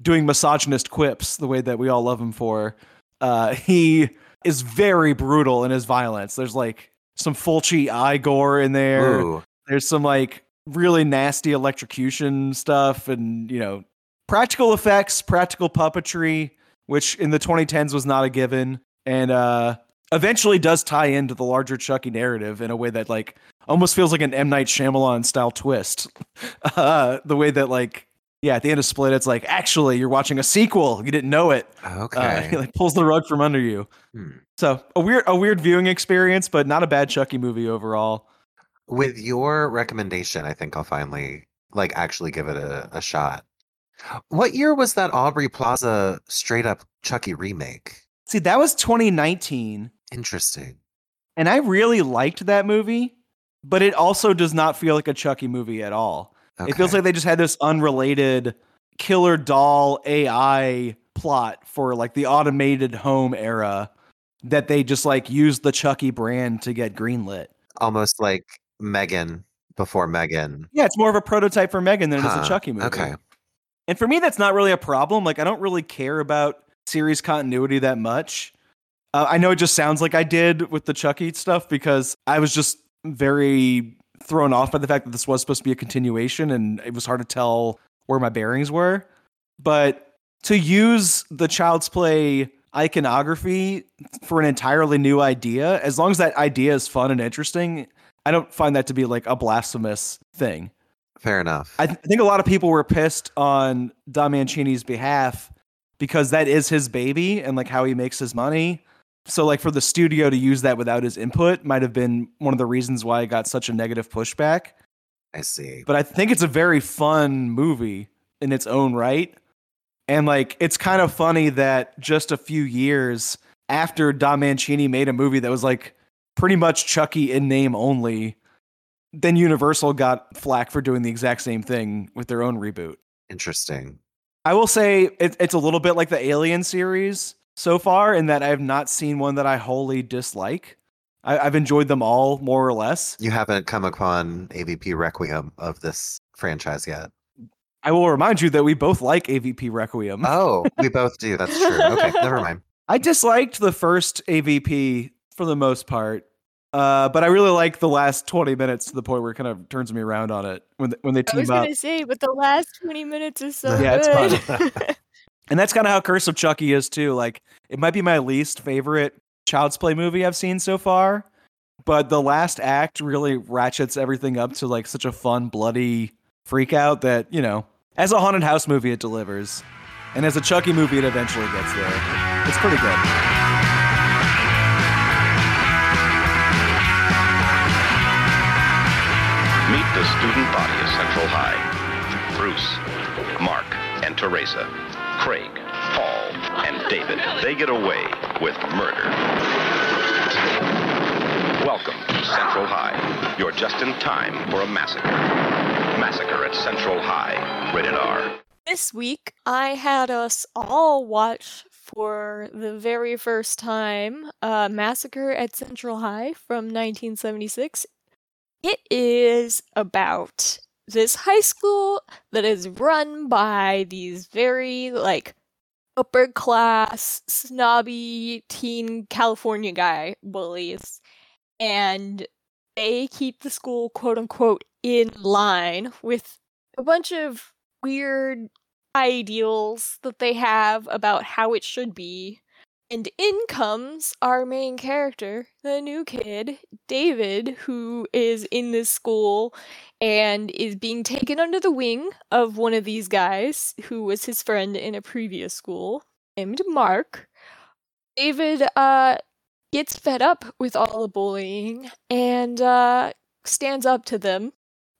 doing misogynist quips the way that we all love him for, uh, he is very brutal in his violence. There's like some Fulci eye gore in there. Ooh. there's some like really nasty electrocution stuff and you know practical effects practical puppetry which in the 2010s was not a given. And uh eventually does tie into the larger chucky narrative in a way that like almost feels like an m. Night Shyamalan style twist. Uh the way that like yeah at the end of split it's like actually you're watching a sequel you didn't know it uh, Okay. he like pulls the rug from under you Hmm. so a weird a weird viewing experience but not a bad chucky movie overall With your recommendation, I think I'll finally like actually give it a, a shot. What year was that Aubrey Plaza straight up Chucky remake? see that was 2019 Interesting. And I really liked that movie, but it also does not feel like a Chucky movie at all. It feels like they just had this unrelated killer doll AI plot for like the automated home era that they just like used the Chucky brand to get greenlit. almost like Megan before Megan. Yeah, it's more of a prototype for Megan than it is Huh, a Chucky movie. Okay. And for me, that's not really a problem. Like, I don't really care about series continuity that much. Uh, I know it just sounds like I did with the Chucky stuff because I was just very thrown off by the fact that this was supposed to be a continuation and it was hard to tell where my bearings were. But to use the Child's Play iconography for an entirely new idea, as long as that idea is fun and interesting, I don't find that to be like a blasphemous thing. Fair enough. I th- think a lot of people were pissed on Don Mancini's behalf because that is his baby and like how he makes his money. So like for the studio to use that without his input might have been one of the reasons why it got such a negative pushback. I see. But I think it's a very fun movie in its own right. And like it's kind of funny that just a few years after Don Mancini made a movie that was like pretty much Chucky in name only, then Universal got flack for doing the exact same thing with their own reboot. Interesting. I will say it, it's a little bit like the Alien series so far, in that I have not seen one that I wholly dislike. I, I've enjoyed them all more or less. You haven't come upon AVP Requiem of this franchise yet. I will remind you that we both like AVP Requiem. Oh, we both do. That's true. Okay, never mind. I disliked the first AVP for the most part, uh, but I really like the last 20 minutes to the point where it kind of turns me around on it when when they team up. I team was gonna say, but the last twenty minutes is so Yeah, it's good. And that's kind of how Curse of Chucky is too. Like it might be my least favorite Child's Play movie I've seen so far, but the last act really ratchets everything up to like such a fun, bloody freak out that you know, as a haunted house movie, it delivers, and as a Chucky movie, it eventually gets there. It's pretty good. Meet the student body of Central High. Bruce, Mark, and Teresa. Craig, Paul, and David. They get away with murder. Welcome to Central High. You're just in time for a massacre. Massacre at Central High. Rated R. This week, I had us all watch for the very first time uh, Massacre at Central High from 1976. It is about this high school that is run by these very, like, upper class, snobby teen California guy bullies. And they keep the school, quote unquote, in line with a bunch of weird ideals that they have about how it should be. And in comes our main character, the new kid, David, who is in this school and is being taken under the wing of one of these guys who was his friend in a previous school named Mark. David uh, gets fed up with all the bullying and uh, stands up to them.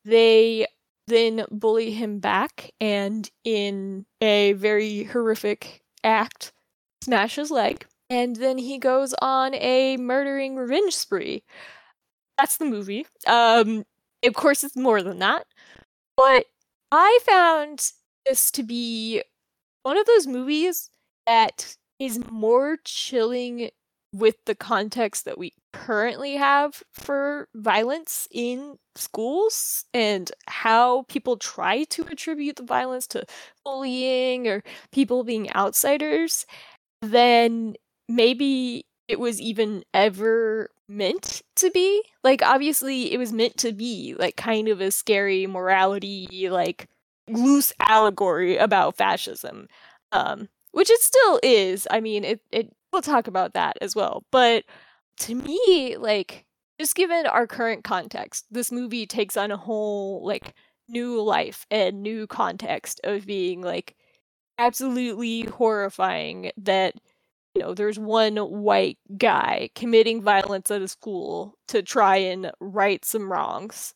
They then bully him back and, in a very horrific act, smash his leg. And then he goes on a murdering revenge spree. That's the movie. Um, of course, it's more than that. But I found this to be one of those movies that is more chilling with the context that we currently have for violence in schools and how people try to attribute the violence to bullying or people being outsiders, then maybe it was even ever meant to be. Like, obviously, it was meant to be like kind of a scary morality, like loose allegory about fascism. Um, which it still is. I mean, it, it we'll talk about that as well. But to me, like just given our current context, this movie takes on a whole like new life and new context of being like absolutely horrifying that you know there's one white guy committing violence at a school to try and right some wrongs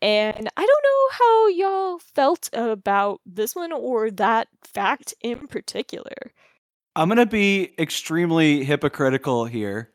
and I don't know how y'all felt about this one or that fact in particular. I'm going to be extremely hypocritical here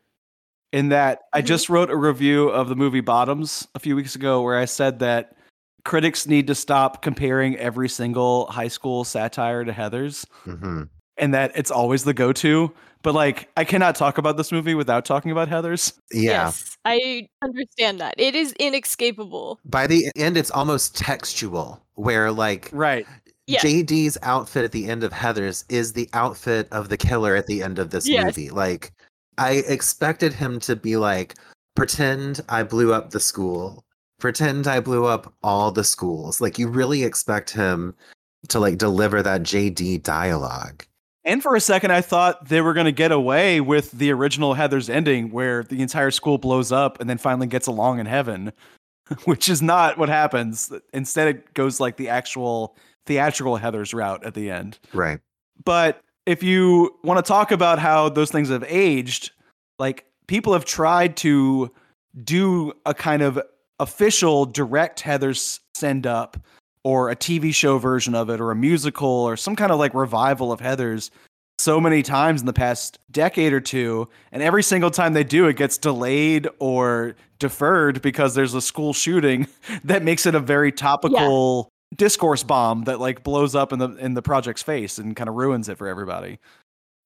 in that I Mhm. just wrote a review of the movie Bottoms a few weeks ago where I said that critics need to stop comparing every single high school satire to Heathers hmm and that it's always the go to. But like, I cannot talk about this movie without talking about Heathers. Yeah. Yes, I understand that. It is inescapable. By the end, it's almost textual, where like Right. Yeah. JD's outfit at the end of Heathers is the outfit of the killer at the end of this Yes. movie. Like, I expected him to be like, pretend I blew up the school, pretend I blew up all the schools. Like, you really expect him to like deliver that JD dialogue. And for a second, I thought they were going to get away with the original Heathers ending where the entire school blows up and then finally gets along in heaven, which is not what happens. Instead, it goes like the actual theatrical Heathers route at the end. Right. But if you want to talk about how those things have aged, like people have tried to do a kind of official direct Heathers send up or a TV show version of it or a musical or some kind of like revival of Heathers so many times in the past decade or two and every single time they do it gets delayed or deferred because there's a school shooting that makes it a very topical discourse bomb that like blows up in the in the project's face and kind of ruins it for everybody.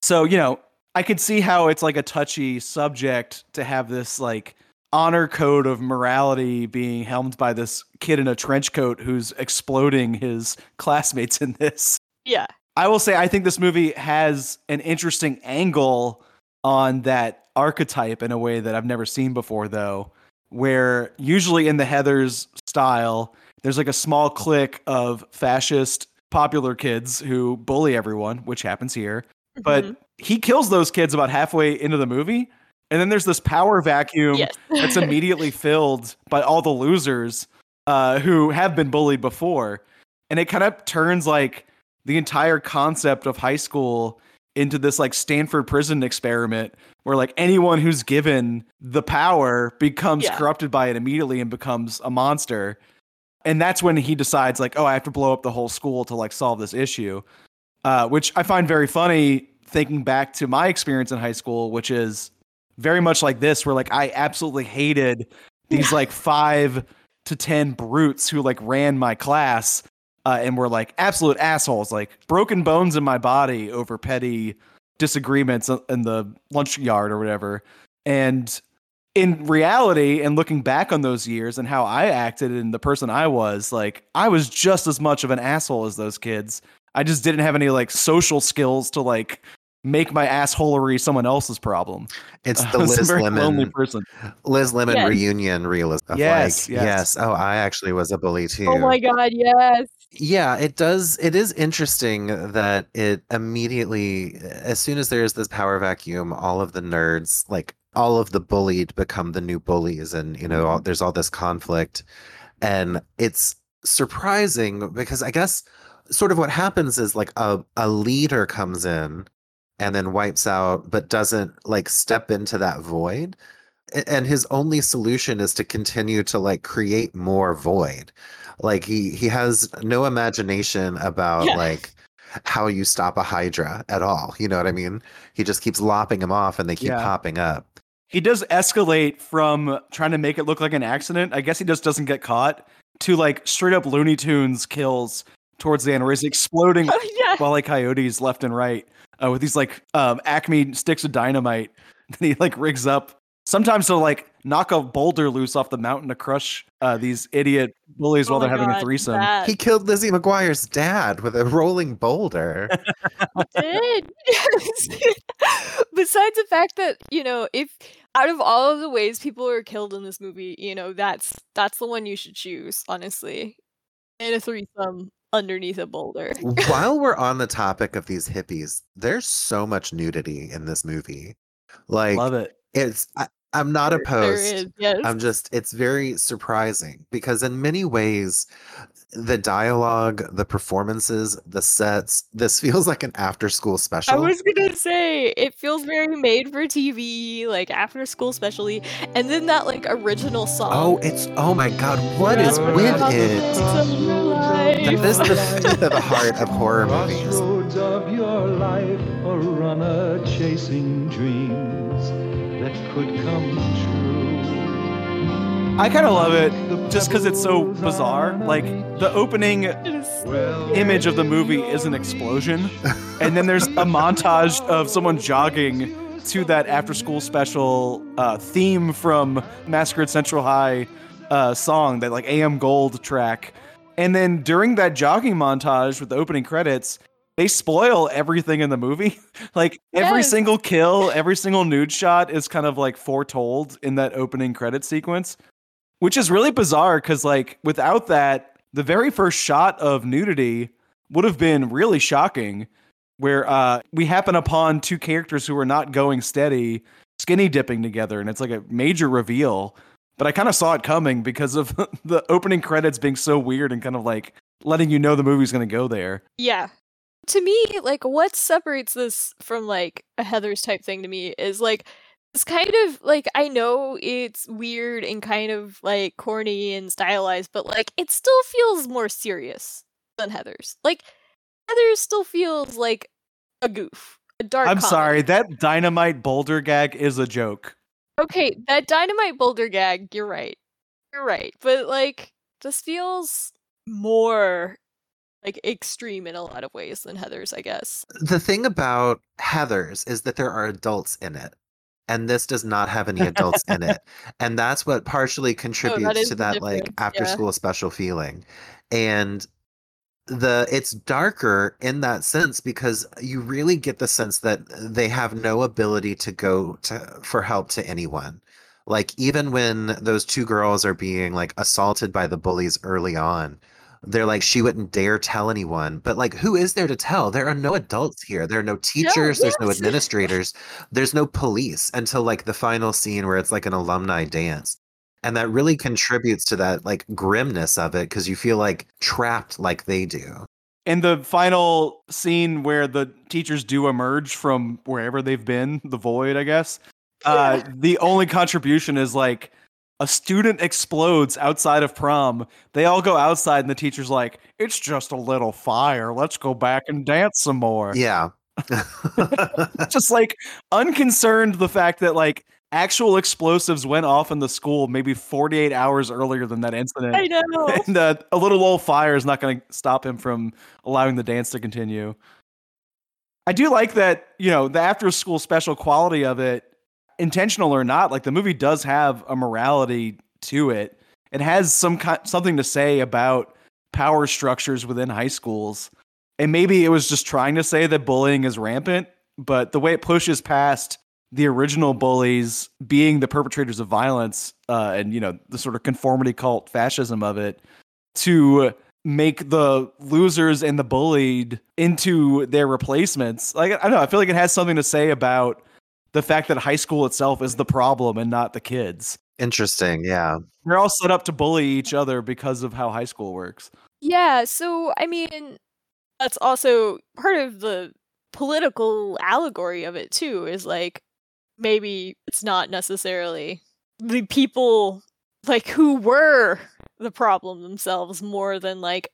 So, you know, I could see how it's like a touchy subject to have this like honor code of morality being helmed by this kid in a trench coat who's exploding his classmates in this. Yeah. I will say I think this movie has an interesting angle on that archetype in a way that I've never seen before though, where usually in the Heathers style, there's like a small clique of fascist popular kids who bully everyone, which happens here. But Mhm. he kills those kids about halfway into the movie. And then there's this power vacuum yes. that's immediately filled by all the losers uh, who have been bullied before. And it kind of turns like the entire concept of high school into this like Stanford prison experiment where like anyone who's given the power becomes Yeah. corrupted by it immediately and becomes a monster. And that's when he decides like, oh, I have to blow up the whole school to like solve this issue. Uh, which I find very funny thinking back to my experience in high school, which is very much like this, where like I absolutely hated these like five to ten brutes who like ran my class uh, and were like absolute assholes, like broken bones in my body over petty disagreements in the lunch yard or whatever. And in reality, and looking back on those years and how I acted and the person I was, like I was just as much of an asshole as those kids. I just didn't have any like social skills to like make my assholery someone else's problem. It's the was a Liz lonely Lemon, person. Liz Lemon Yes. reunion realism. Yes, like, yes. yes. Oh, I actually was a bully oh too. Oh my god, yes. Yeah, it does. It is interesting that it immediately, as soon as there's this power vacuum, all of the nerds, like all of the bullied, become the new bullies, and you know, all, there's all this conflict, and it's surprising because I guess sort of what happens is like a a leader comes in and then wipes out, but doesn't like step into that void and his only solution is to continue to like create more void like he he has no imagination about Yeah. like how you stop a hydra at all you know what i mean he just keeps lopping them off and they keep Yeah. popping up He does escalate from trying to make it look like an accident. I guess he just doesn't get caught to like straight up Looney Tunes kills towards the end where he's exploding Oh yeah. Wally Coyotes left and right uh, with these like um, Acme sticks of dynamite that he like rigs up sometimes to like knock a boulder loose off the mountain to crush uh, these idiot bullies Oh while they're my having a threesome. that he killed lizzie mcguire's dad with a rolling boulder did. Yes. Besides the fact that, you know, if out of all of the ways people are killed in this movie, you know, that's that's the one you should choose, honestly. And a threesome underneath a boulder. while we're on the topic of these hippies there's so much nudity in this movie like Love it. it's I, i'm not There- opposed There is, yes. I'm just, it's very surprising because, in many ways, the dialogue, the performances, the sets, this feels like an after school special. I was gonna say it feels very made for TV, like after school specially, and then that like original oh, song. oh, it's, oh my God, what is with on the it? This of your life. That is the feet of the heart of horror movies. Of your life, a runner chasing dreams that could come true. I kind of love it just because it's so bizarre. Like the opening image of the movie is an explosion, and then there's a montage of someone jogging to that after school special uh, theme from Massacre at Central High uh, song, that like AM Gold track. And then during that jogging montage with the opening credits, they spoil everything in the movie. like every Yes. single kill, every single nude shot is kind of like foretold in that opening credit sequence, which is really bizarre because like without that, the very first shot of nudity would have been really shocking where uh, we happen upon two characters who are not going steady skinny dipping together and it's like a major reveal but i kind of saw it coming because of the opening credits being so weird and kind of like letting you know the movie's going to go there Yeah. To me, like what separates this from like a Heathers type thing to me is like it's kind of like I know it's weird and kind of like corny and stylized, but like it still feels more serious than Heathers. Like Heathers still feels like a goof, a dark. i'm comedy. sorry that dynamite boulder gag is a joke Okay, that dynamite boulder gag, you're right. You're right. But like this feels more like extreme in a lot of ways than Heathers, I guess. The thing about Heathers is that there are adults in it. And this does not have any adults in it. And that's what partially oh, contributes is to that like after yeah. school special feeling. And the it's darker in that sense because you really get the sense that they have no ability to go to for help to anyone. Like even when those two girls are being like assaulted by the bullies early on, they're like she wouldn't dare tell anyone but like who is there to tell? There are no adults here. There are no teachers. There's no administrators. There's no police until like the final scene where it's like an alumni dance. And that really contributes to that like grimness of it because you feel like trapped like they do. In the final scene where the teachers do emerge from wherever they've been the void i guess uh, the only contribution is like a student explodes outside of prom. They all go outside and the teacher's like it's just a little fire. Let's go back and dance some more. Yeah. Just like unconcerned the fact that like actual explosives went off in the school maybe 48 hours earlier than that incident. I know. and uh, a little old fire is not going to stop him from allowing the dance to continue. I do like that, you know, the after school special quality of it, intentional or not, like the movie does have a morality to it. It has some kind, something to say about power structures within high schools. And maybe it was just trying to say that bullying is rampant, but the way it pushes past the original bullies being the perpetrators of violence uh, and you know the sort of conformity cult fascism of it to make the losers and the bullied into their replacements. Like I don't know, I feel like it has something to say about the fact that high school itself is the problem and not the kids. Interesting. Yeah. They're all set up to bully each other because of how high school works. Yeah, so I mean, that's also part of the political allegory of it too. Is like maybe it's not necessarily the people like who were the problem themselves more than like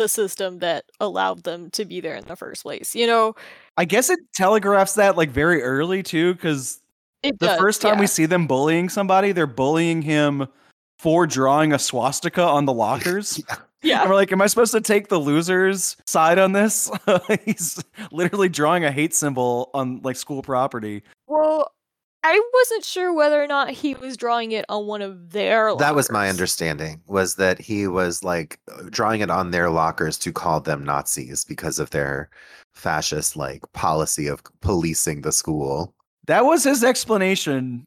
the system that allowed them to be there in the first place. You know, I guess it telegraphs that like very early too, because the does, first time we see them bullying somebody, they're bullying him for drawing a swastika on the lockers. yeah, And we're like, am I supposed to take the loser's side on this? He's literally drawing a hate symbol on like school property. Well, I wasn't sure whether or not he was drawing it on one of their. Lockers. That was my understanding was that he was like drawing it on their lockers to call them Nazis because of their fascist like policy of policing the school. That was his explanation.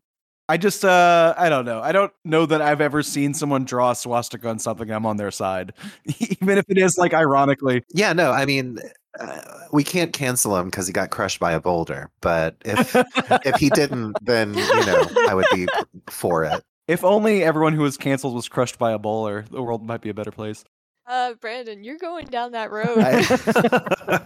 I just, uh, I don't know. I don't know that I've ever seen someone draw a swastika on something. I'm on their side, even if it is like ironically. Yeah, no, I mean uh, we can't cancel him because he got crushed by a boulder. But if if he didn't, then you know I would be for it. If only everyone who was canceled was crushed by a bowler, the world might be a better place. Uh, Brandon, you're going down that road. I,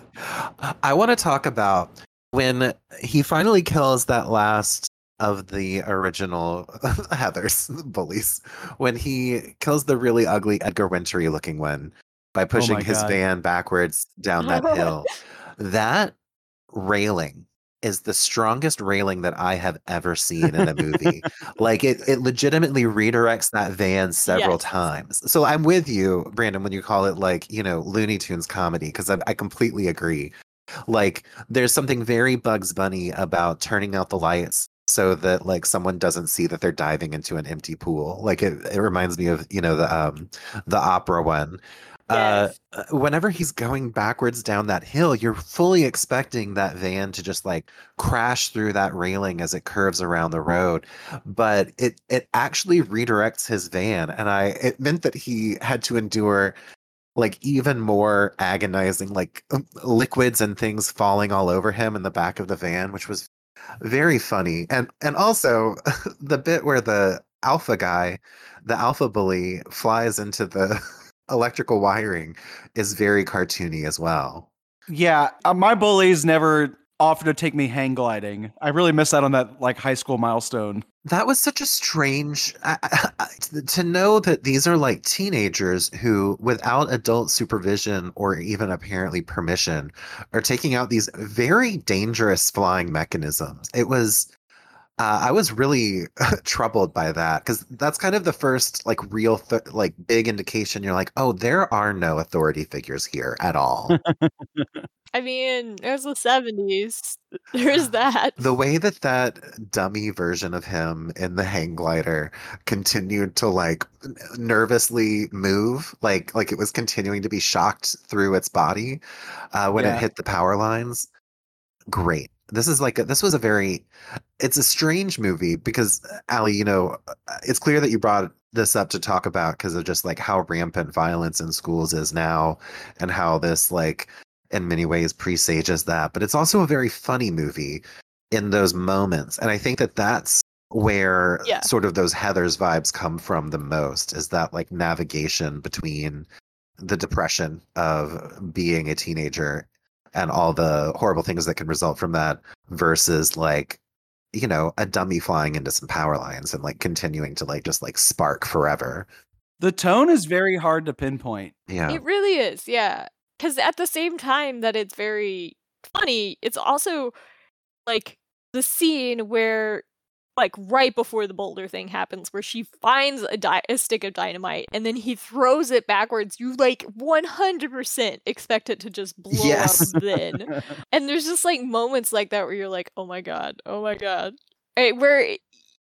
I want to talk about when he finally kills that last of the original Heathers bullies. When he kills the really ugly Edgar Winter looking one by pushing my his God. van backwards down that hill. That railing is the strongest railing that I have ever seen in a movie. like it, it legitimately redirects that van several Yes. times. So I'm with you, Brandon, when you call it like, you know, Looney Tunes comedy, because I, I completely agree. Like there's something very Bugs Bunny about turning out the lights so that like someone doesn't see that they're diving into an empty pool. Like it, it reminds me of, you know, the um the opera one. Uh, uh, whenever he's going backwards down that hill, you're fully expecting that van to just like crash through that railing as it curves around the road. But it it actually redirects his van, and I it meant that he had to endure like even more agonizing like um, liquids and things falling all over him in the back of the van, which was very funny. And and also the bit where the alpha guy, the alpha bully, flies into the electrical wiring is very cartoony as well. Yeah, uh, my bullies never offered to take me hang gliding. I really missed out on that like high school milestone. That was such a strange I, I, I- to know that these are like teenagers who, without adult supervision or even apparently permission, are taking out these very dangerous flying mechanisms. It was. Uh, I was really troubled by that because that's kind of the first like real th- like big indication. You're like, oh, there are no authority figures here at all. I mean, it was the seventies. There's that. the way that that dummy version of him in the hang glider continued to like n- nervously move like like it was continuing to be shocked through its body uh, when Yeah. it hit the power lines great this is like a, this was a very it's a strange movie because Alli you know uh, it's clear that you brought this up to talk about because of just like how rampant violence in schools is now and how this like in many ways presages that but it's also a very funny movie in those moments and i think that that's where Yeah. sort of those heathers vibes come from the most is that like navigation between the depression of being a teenager and all the horrible things that can result from that versus like you know a dummy flying into some power lines and like continuing to like just like spark forever The tone is very hard to pinpoint. yeah It really is, yeah. Because at the same time that it's very funny, it's also like the scene where, like, right before the boulder thing happens, where she finds a, di- a stick of dynamite and then he throws it backwards. You, like, 100% expect it to just blow Yes. up then. And there's just, like, moments like that where you're like, oh my god, oh my god. Right, where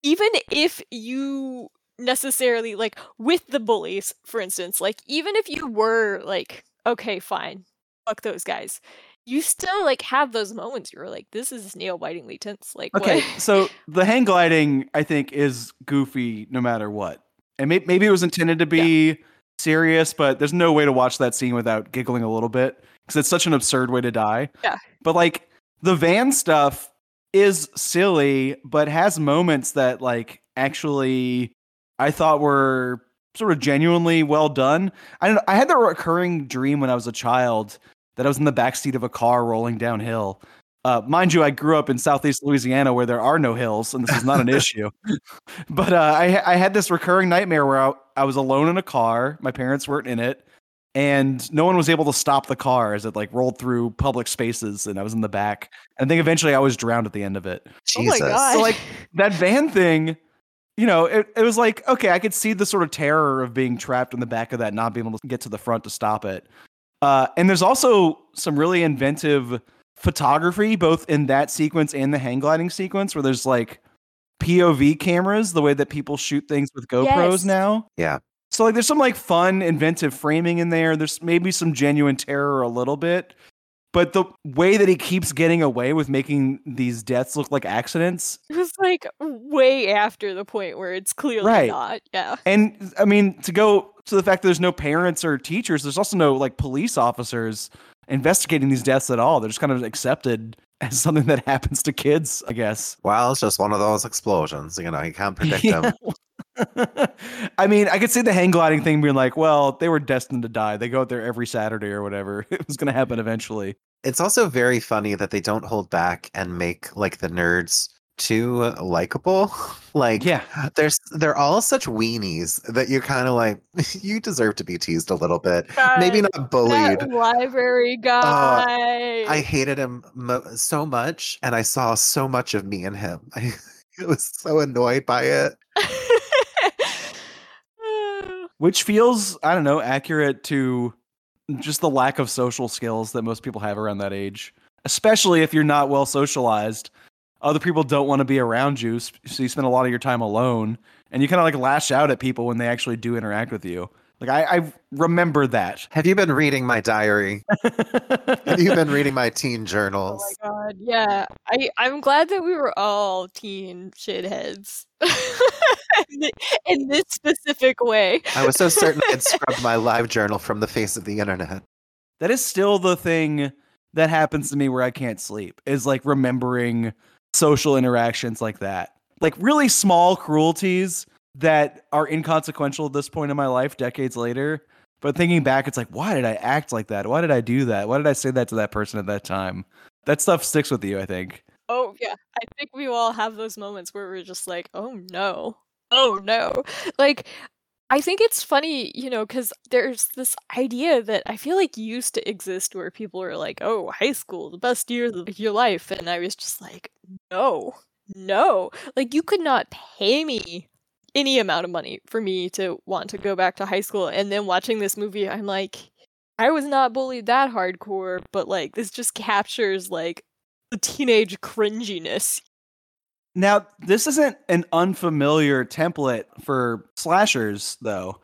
even if you necessarily like with the bullies for instance like even if you were like okay fine fuck those guys you still like have those moments you're like this is nail bitingly tense like Okay, so the hang gliding, I think, is goofy no matter what. And may- maybe it was intended to be serious, but there's no way to watch that scene without giggling a little bit because it's such an absurd way to die. Yeah. But like the van stuff is silly, but has moments that like actually I thought were sort of genuinely well done. I don't know, I had the recurring dream when I was a child that I was in the backseat of a car rolling downhill. Uh, mind you, I grew up in southeast Louisiana where there are no hills, and this is not an issue. but uh, I, I had this recurring nightmare where I, I was alone in a car. My parents weren't in it, and no one was able to stop the car as it like rolled through public spaces, and I was in the back. And I think eventually I was drowned at the end of it. Oh my Jesus. God. So like that van thing, you know, it, it was like okay, I could see the sort of terror of being trapped in the back of that, not being able to get to the front to stop it. Uh, and there's also some really inventive photography, both in that sequence and the hang gliding sequence, where there's like POV cameras, the way that people shoot things with GoPros Yes. now. Yeah. So like, there's some like fun, inventive framing in there. There's maybe some genuine terror a little bit, but the way that he keeps getting away with making these deaths look like accidents It was like way after the point where it's clearly Right. not. Yeah. And I mean, to go to the fact that there's no parents or teachers, there's also no like police officers investigating these deaths at all. They're just kind of accepted as something that happens to kids, I guess. Well, it's just one of those explosions. You know, you can't predict them. I mean, I could see the hang gliding thing being like, well, they were destined to die. They go out there every Saturday or whatever. It was going to happen eventually. It's also very funny that they don't hold back and make like the nerds too likable. like, Yeah. there's they're all such weenies that you're kind of like, you deserve to be teased a little bit. Maybe not bullied. Library oh, guy. I hated him mo- so much, and I saw so much of me in him. I, I was so annoyed by it. Which feels, I don't know, accurate to just the lack of social skills that most people have around that age, especially if you're not well socialized. Other people don't want to be around you, so you spend a lot of your time alone, and you kind of like lash out at people when they actually do interact with you. Like I, I remember that. Have you been reading my diary? Have you been reading my teen journals? Oh my god, yeah. I I'm glad that we were all teen shitheads. in in this specific way. I was so certain I'd scrubbed my live journal from the face of the internet. that is still the thing that happens to me where I can't sleep is like remembering social interactions like that. Like really small cruelties that are inconsequential at this point in my life decades later. But thinking back, it's like, why did I act like that? Why did I do that? Why did I say that to that person at that time? That stuff sticks with you, I think. Oh yeah, I think we all have those moments where we're just like, "Oh no. Oh no." Like I think it's funny, you know, cuz there's this idea that I feel like used to exist where people are like, "Oh, high school, the best years of your life." And I was just like, "No. No. Like you could not pay me any amount of money for me to want to go back to high school." And then watching this movie, I'm like, I was not bullied that hardcore, but like this just captures like the teenage cringiness. Now, this isn't an unfamiliar template for slashers, though,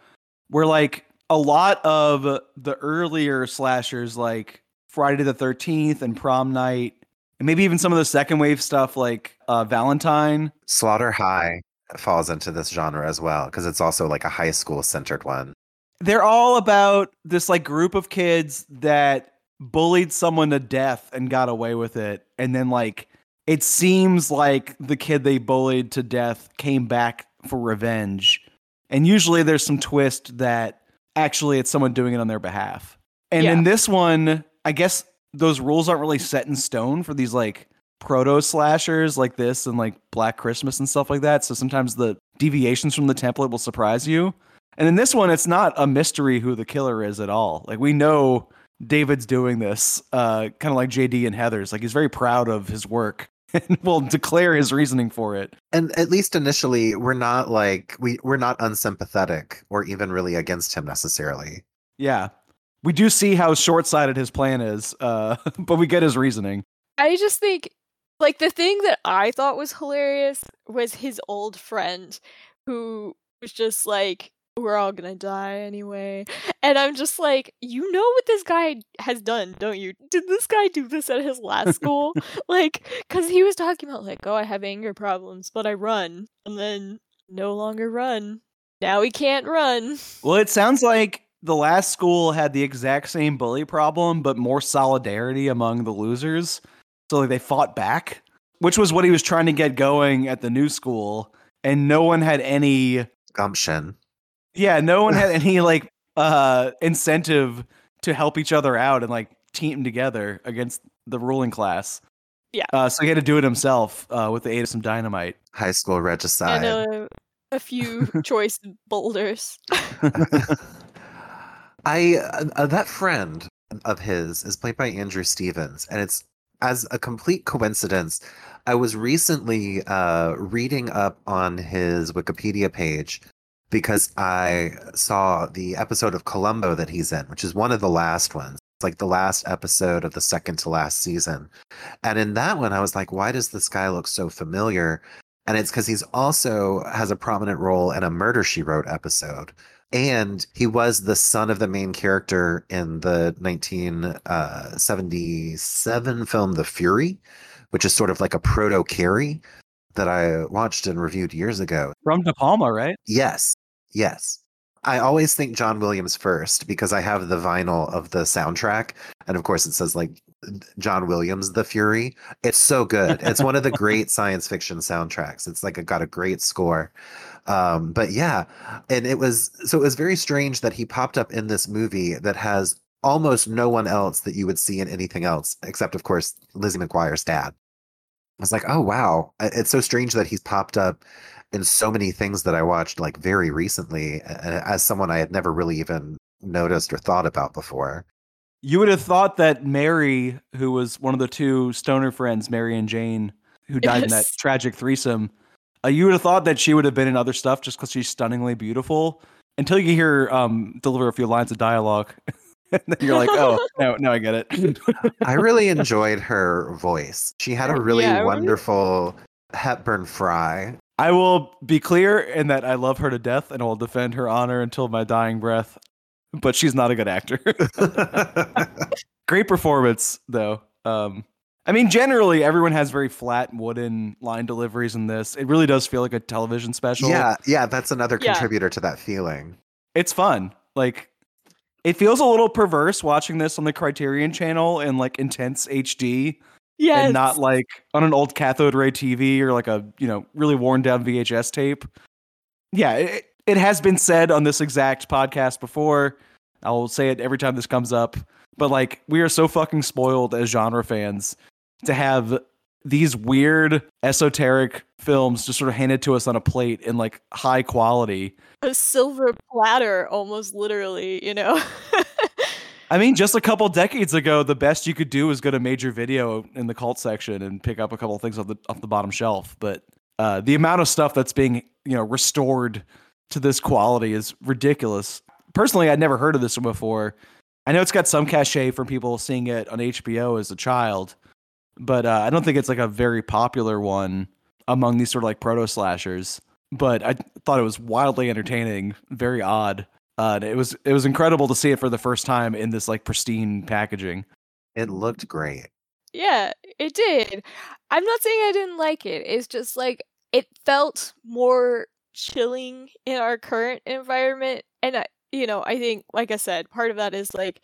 where like a lot of the earlier slashers, like Friday the 13th and Prom Night, and maybe even some of the second wave stuff like uh, Valentine. Slaughter High falls into this genre as well because it's also like a high school centered one. They're all about this like group of kids that bullied someone to death and got away with it. And then like it seems like the kid they bullied to death came back for revenge. And usually there's some twist that actually it's someone doing it on their behalf. And in this one, I guess those rules aren't really set in stone for these like proto slashers like this and like Black Christmas and stuff like that. So sometimes the deviations from the template will surprise you. And in this one, it's not a mystery who the killer is at all. Like we know David's doing this, uh, kind of like JD and Heathers. Like he's very proud of his work and will declare his reasoning for it. And at least initially, we're not like we we're not unsympathetic or even really against him necessarily. Yeah. We do see how short sighted his plan is, uh, but we get his reasoning. I just think like the thing that I thought was hilarious was his old friend who was just like we're all gonna die anyway. And I'm just like, you know what this guy has done, don't you? Did this guy do this at his last school? like, because he was talking about, like, oh, I have anger problems, but I run. And then no longer run. Now he can't run. Well, it sounds like the last school had the exact same bully problem, but more solidarity among the losers. So like they fought back, which was what he was trying to get going at the new school, and no one had any Gumption. yeah, no one had any like uh incentive to help each other out and like team together against the ruling class. Yeah. Uh, so he had to do it himself uh, with the aid of some dynamite. High school regicide. And a, a few choice boulders. I uh, uh, that friend of his is played by Andrew Stevens, and it's as a complete coincidence. I was recently uh, reading up on his Wikipedia page because I saw the episode of Columbo that he's in, which is one of the last ones. It's like the last episode of the second to last season. And in that one, I was like, why does this guy look so familiar? And it's because he's also has a prominent role in a Murder She Wrote episode. And he was the son of the main character in the 1977 uh, film The Fury, which is sort of like a proto Carrie that I watched and reviewed years ago. From De Palma, right? Yes, yes. I always think John Williams first because I have the vinyl of the soundtrack. And of course, it says like John Williams, The Fury. It's so good. It's one of the great science fiction soundtracks. It's like it got a great score. Um, but yeah, and it was so it was very strange that he popped up in this movie that has almost no one else that you would see in anything else, except of course Lizzie McGuire's dad. I was like, oh wow, it's so strange that he's popped up in so many things that I watched like very recently, as someone I had never really even noticed or thought about before. You would have thought that Mary, who was one of the two stoner friends, Mary and Jane, who died in that tragic threesome, uh, you would have thought that she would have been in other stuff just because she's stunningly beautiful. Until you hear um, deliver a few lines of dialogue, and then you're like, "Oh, no, no, I get it." I really enjoyed her voice. She had a really Yeah, I really- wonderful Hepburn Fry. I will be clear in that I love her to death, and I will defend her honor until my dying breath. But she's not a good actor. Great performance, though. Um, I mean, generally, everyone has very flat wooden line deliveries in this. It really does feel like a television special. yeah, yeah, that's another Yeah. contributor to that feeling. it's fun. Like, it feels a little perverse watching this on the Criterion channel in like intense HD Yes. and not like on an old cathode ray TV or like a you know really worn down VHS tape. Yeah, it, it has been said on this exact podcast before. I will say it every time this comes up. But like, we are so fucking spoiled as genre fans to have these weird esoteric films just sort of handed to us on a plate in like high quality. a silver platter, almost literally, you know? I mean, just a couple decades ago, the best you could do was go to major video in the cult section and pick up a couple of things off the off the bottom shelf. But uh, the amount of stuff that's being you know restored to this quality is ridiculous. Personally, I'd never heard of this one before. I know it's got some cachet from people seeing it on HBO as a child, but uh, I don't think it's like a very popular one among these sort of like proto slashers. But I thought it was wildly entertaining, very odd. Uh, it was it was incredible to see it for the first time in this like pristine packaging. It looked great. yeah, it did. I'm not saying I didn't like it. It's just like it felt more chilling in our current environment. And I, you know, I think, like I said, part of that is like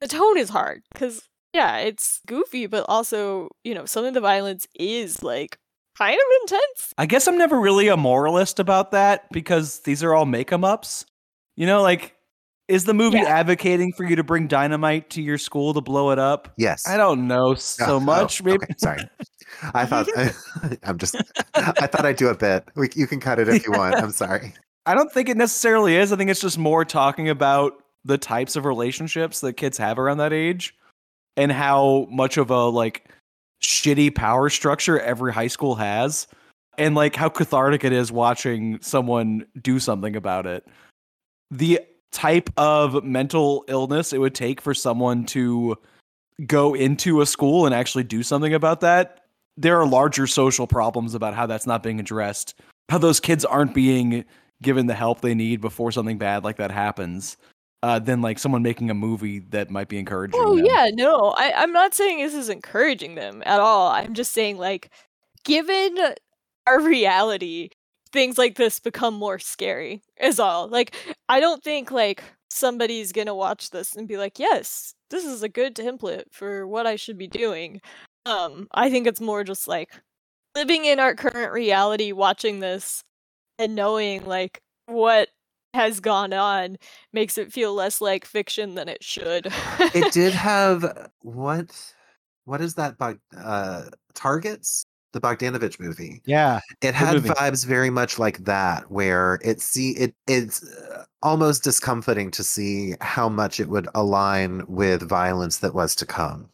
the tone is hard because, yeah, it's goofy, but also, you know, some of the violence is like kind of intense. I guess I'm never really a moralist about that because these are all make 'em ups. You know, like is the movie Yeah. advocating for you to bring dynamite to your school to blow it up? Yes. I don't know Oh, so oh, much. Maybe okay, sorry. I thought I'm just. I thought I'd do a bit. We, you can cut it if you want. I'm sorry. I don't think it necessarily is. I think it's just more talking about the types of relationships that kids have around that age and how much of a like shitty power structure every high school has and like how cathartic it is watching someone do something about it. The type of mental illness it would take for someone to go into a school and actually do something about that. There are larger social problems about how that's not being addressed. How those kids aren't being given the help they need before something bad like that happens uh, than like someone making a movie that might be encouraging. Oh them. yeah, no, I, I'm not saying this is encouraging them at all. I'm just saying like, given our reality, things like this become more scary. Is all. Like, I don't think like somebody's gonna watch this and be like, yes, this is a good template for what I should be doing. Um, I think it's more just like living in our current reality, watching this and knowing like what has gone on makes it feel less like fiction than it should. it did have what what is that Bog, uh targets the bogdanovich movie Yeah. it had movie. vibes very much like that where it see it it's uh, almost discomforting to see how much it would align with violence that was to come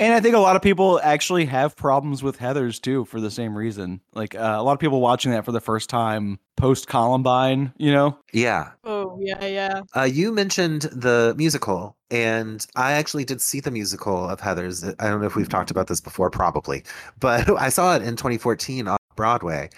And I think a lot of people actually have problems with Heathers too for the same reason. Like uh, a lot of people watching that for the first time post Columbine, you know? yeah oh yeah, yeah. uh, you mentioned the musical and i actually did see the musical of heathers i don't know if we've talked about this before probably but i saw it in 2014 on broadway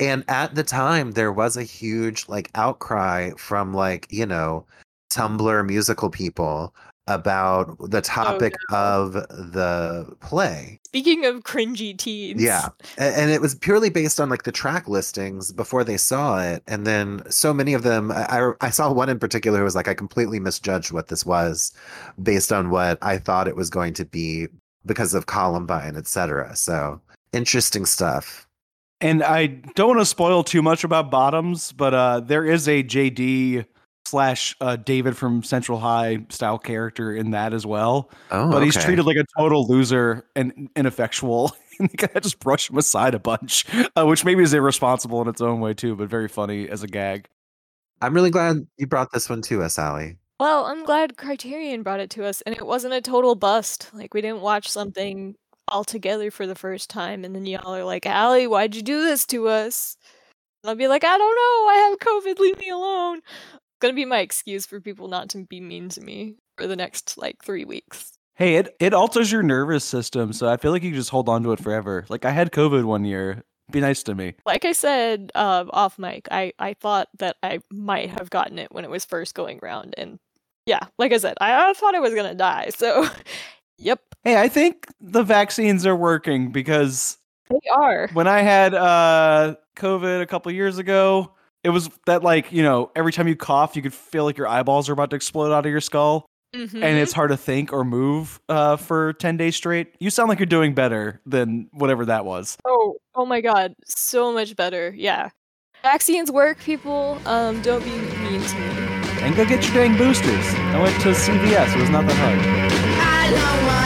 and at the time there was a huge like outcry from like you know tumblr musical people about the topic no. of the play Speaking of cringy teens. yeah and it was purely based on like the track listings before they saw it and then so many of them i i I saw one in particular who was like i completely misjudged what this was based on what i thought it was going to be because of columbine etc so interesting stuff And I don't want to spoil too much about Bottoms, but uh, there is a JD slash uh, David from Central High style character in that as well. oh but he's treated like a total loser and ineffectual. and they kind of just brush him aside a bunch, uh, which maybe is irresponsible in its own way too, but very funny as a gag. i'm really glad you brought this one to us Alli. Well, I'm glad Criterion brought it to us and it wasn't a total bust. Like we didn't watch something all together for the first time and then y'all are like, Alli, why'd you do this to us? And I'll be like, I don't know, I have COVID, leave me alone. Gonna be my excuse for people not to be mean to me for the next like three weeks. Hey, it, it alters your nervous system, so I feel like you just hold on to it forever. Like I had COVID one year. Be nice to me. Like I said uh, off mic, I, I thought that I might have gotten it when it was first going around. And yeah, like I said, I, I thought I was gonna die. So, yep, Hey, I think the vaccines are working because they are. when I had uh COVID a couple years ago, it was that like, you know, every time you cough, you could feel like your eyeballs are about to explode out of your skull. Mhm. and it's hard to think or move uh, for 10 days straight. You sound like you're doing better than whatever that was. Oh, oh my god, so much better. Yeah. Vaccines work, people. Um, don't be mean to me. And go get your dang boosters. I went to CVS. It was not that hard.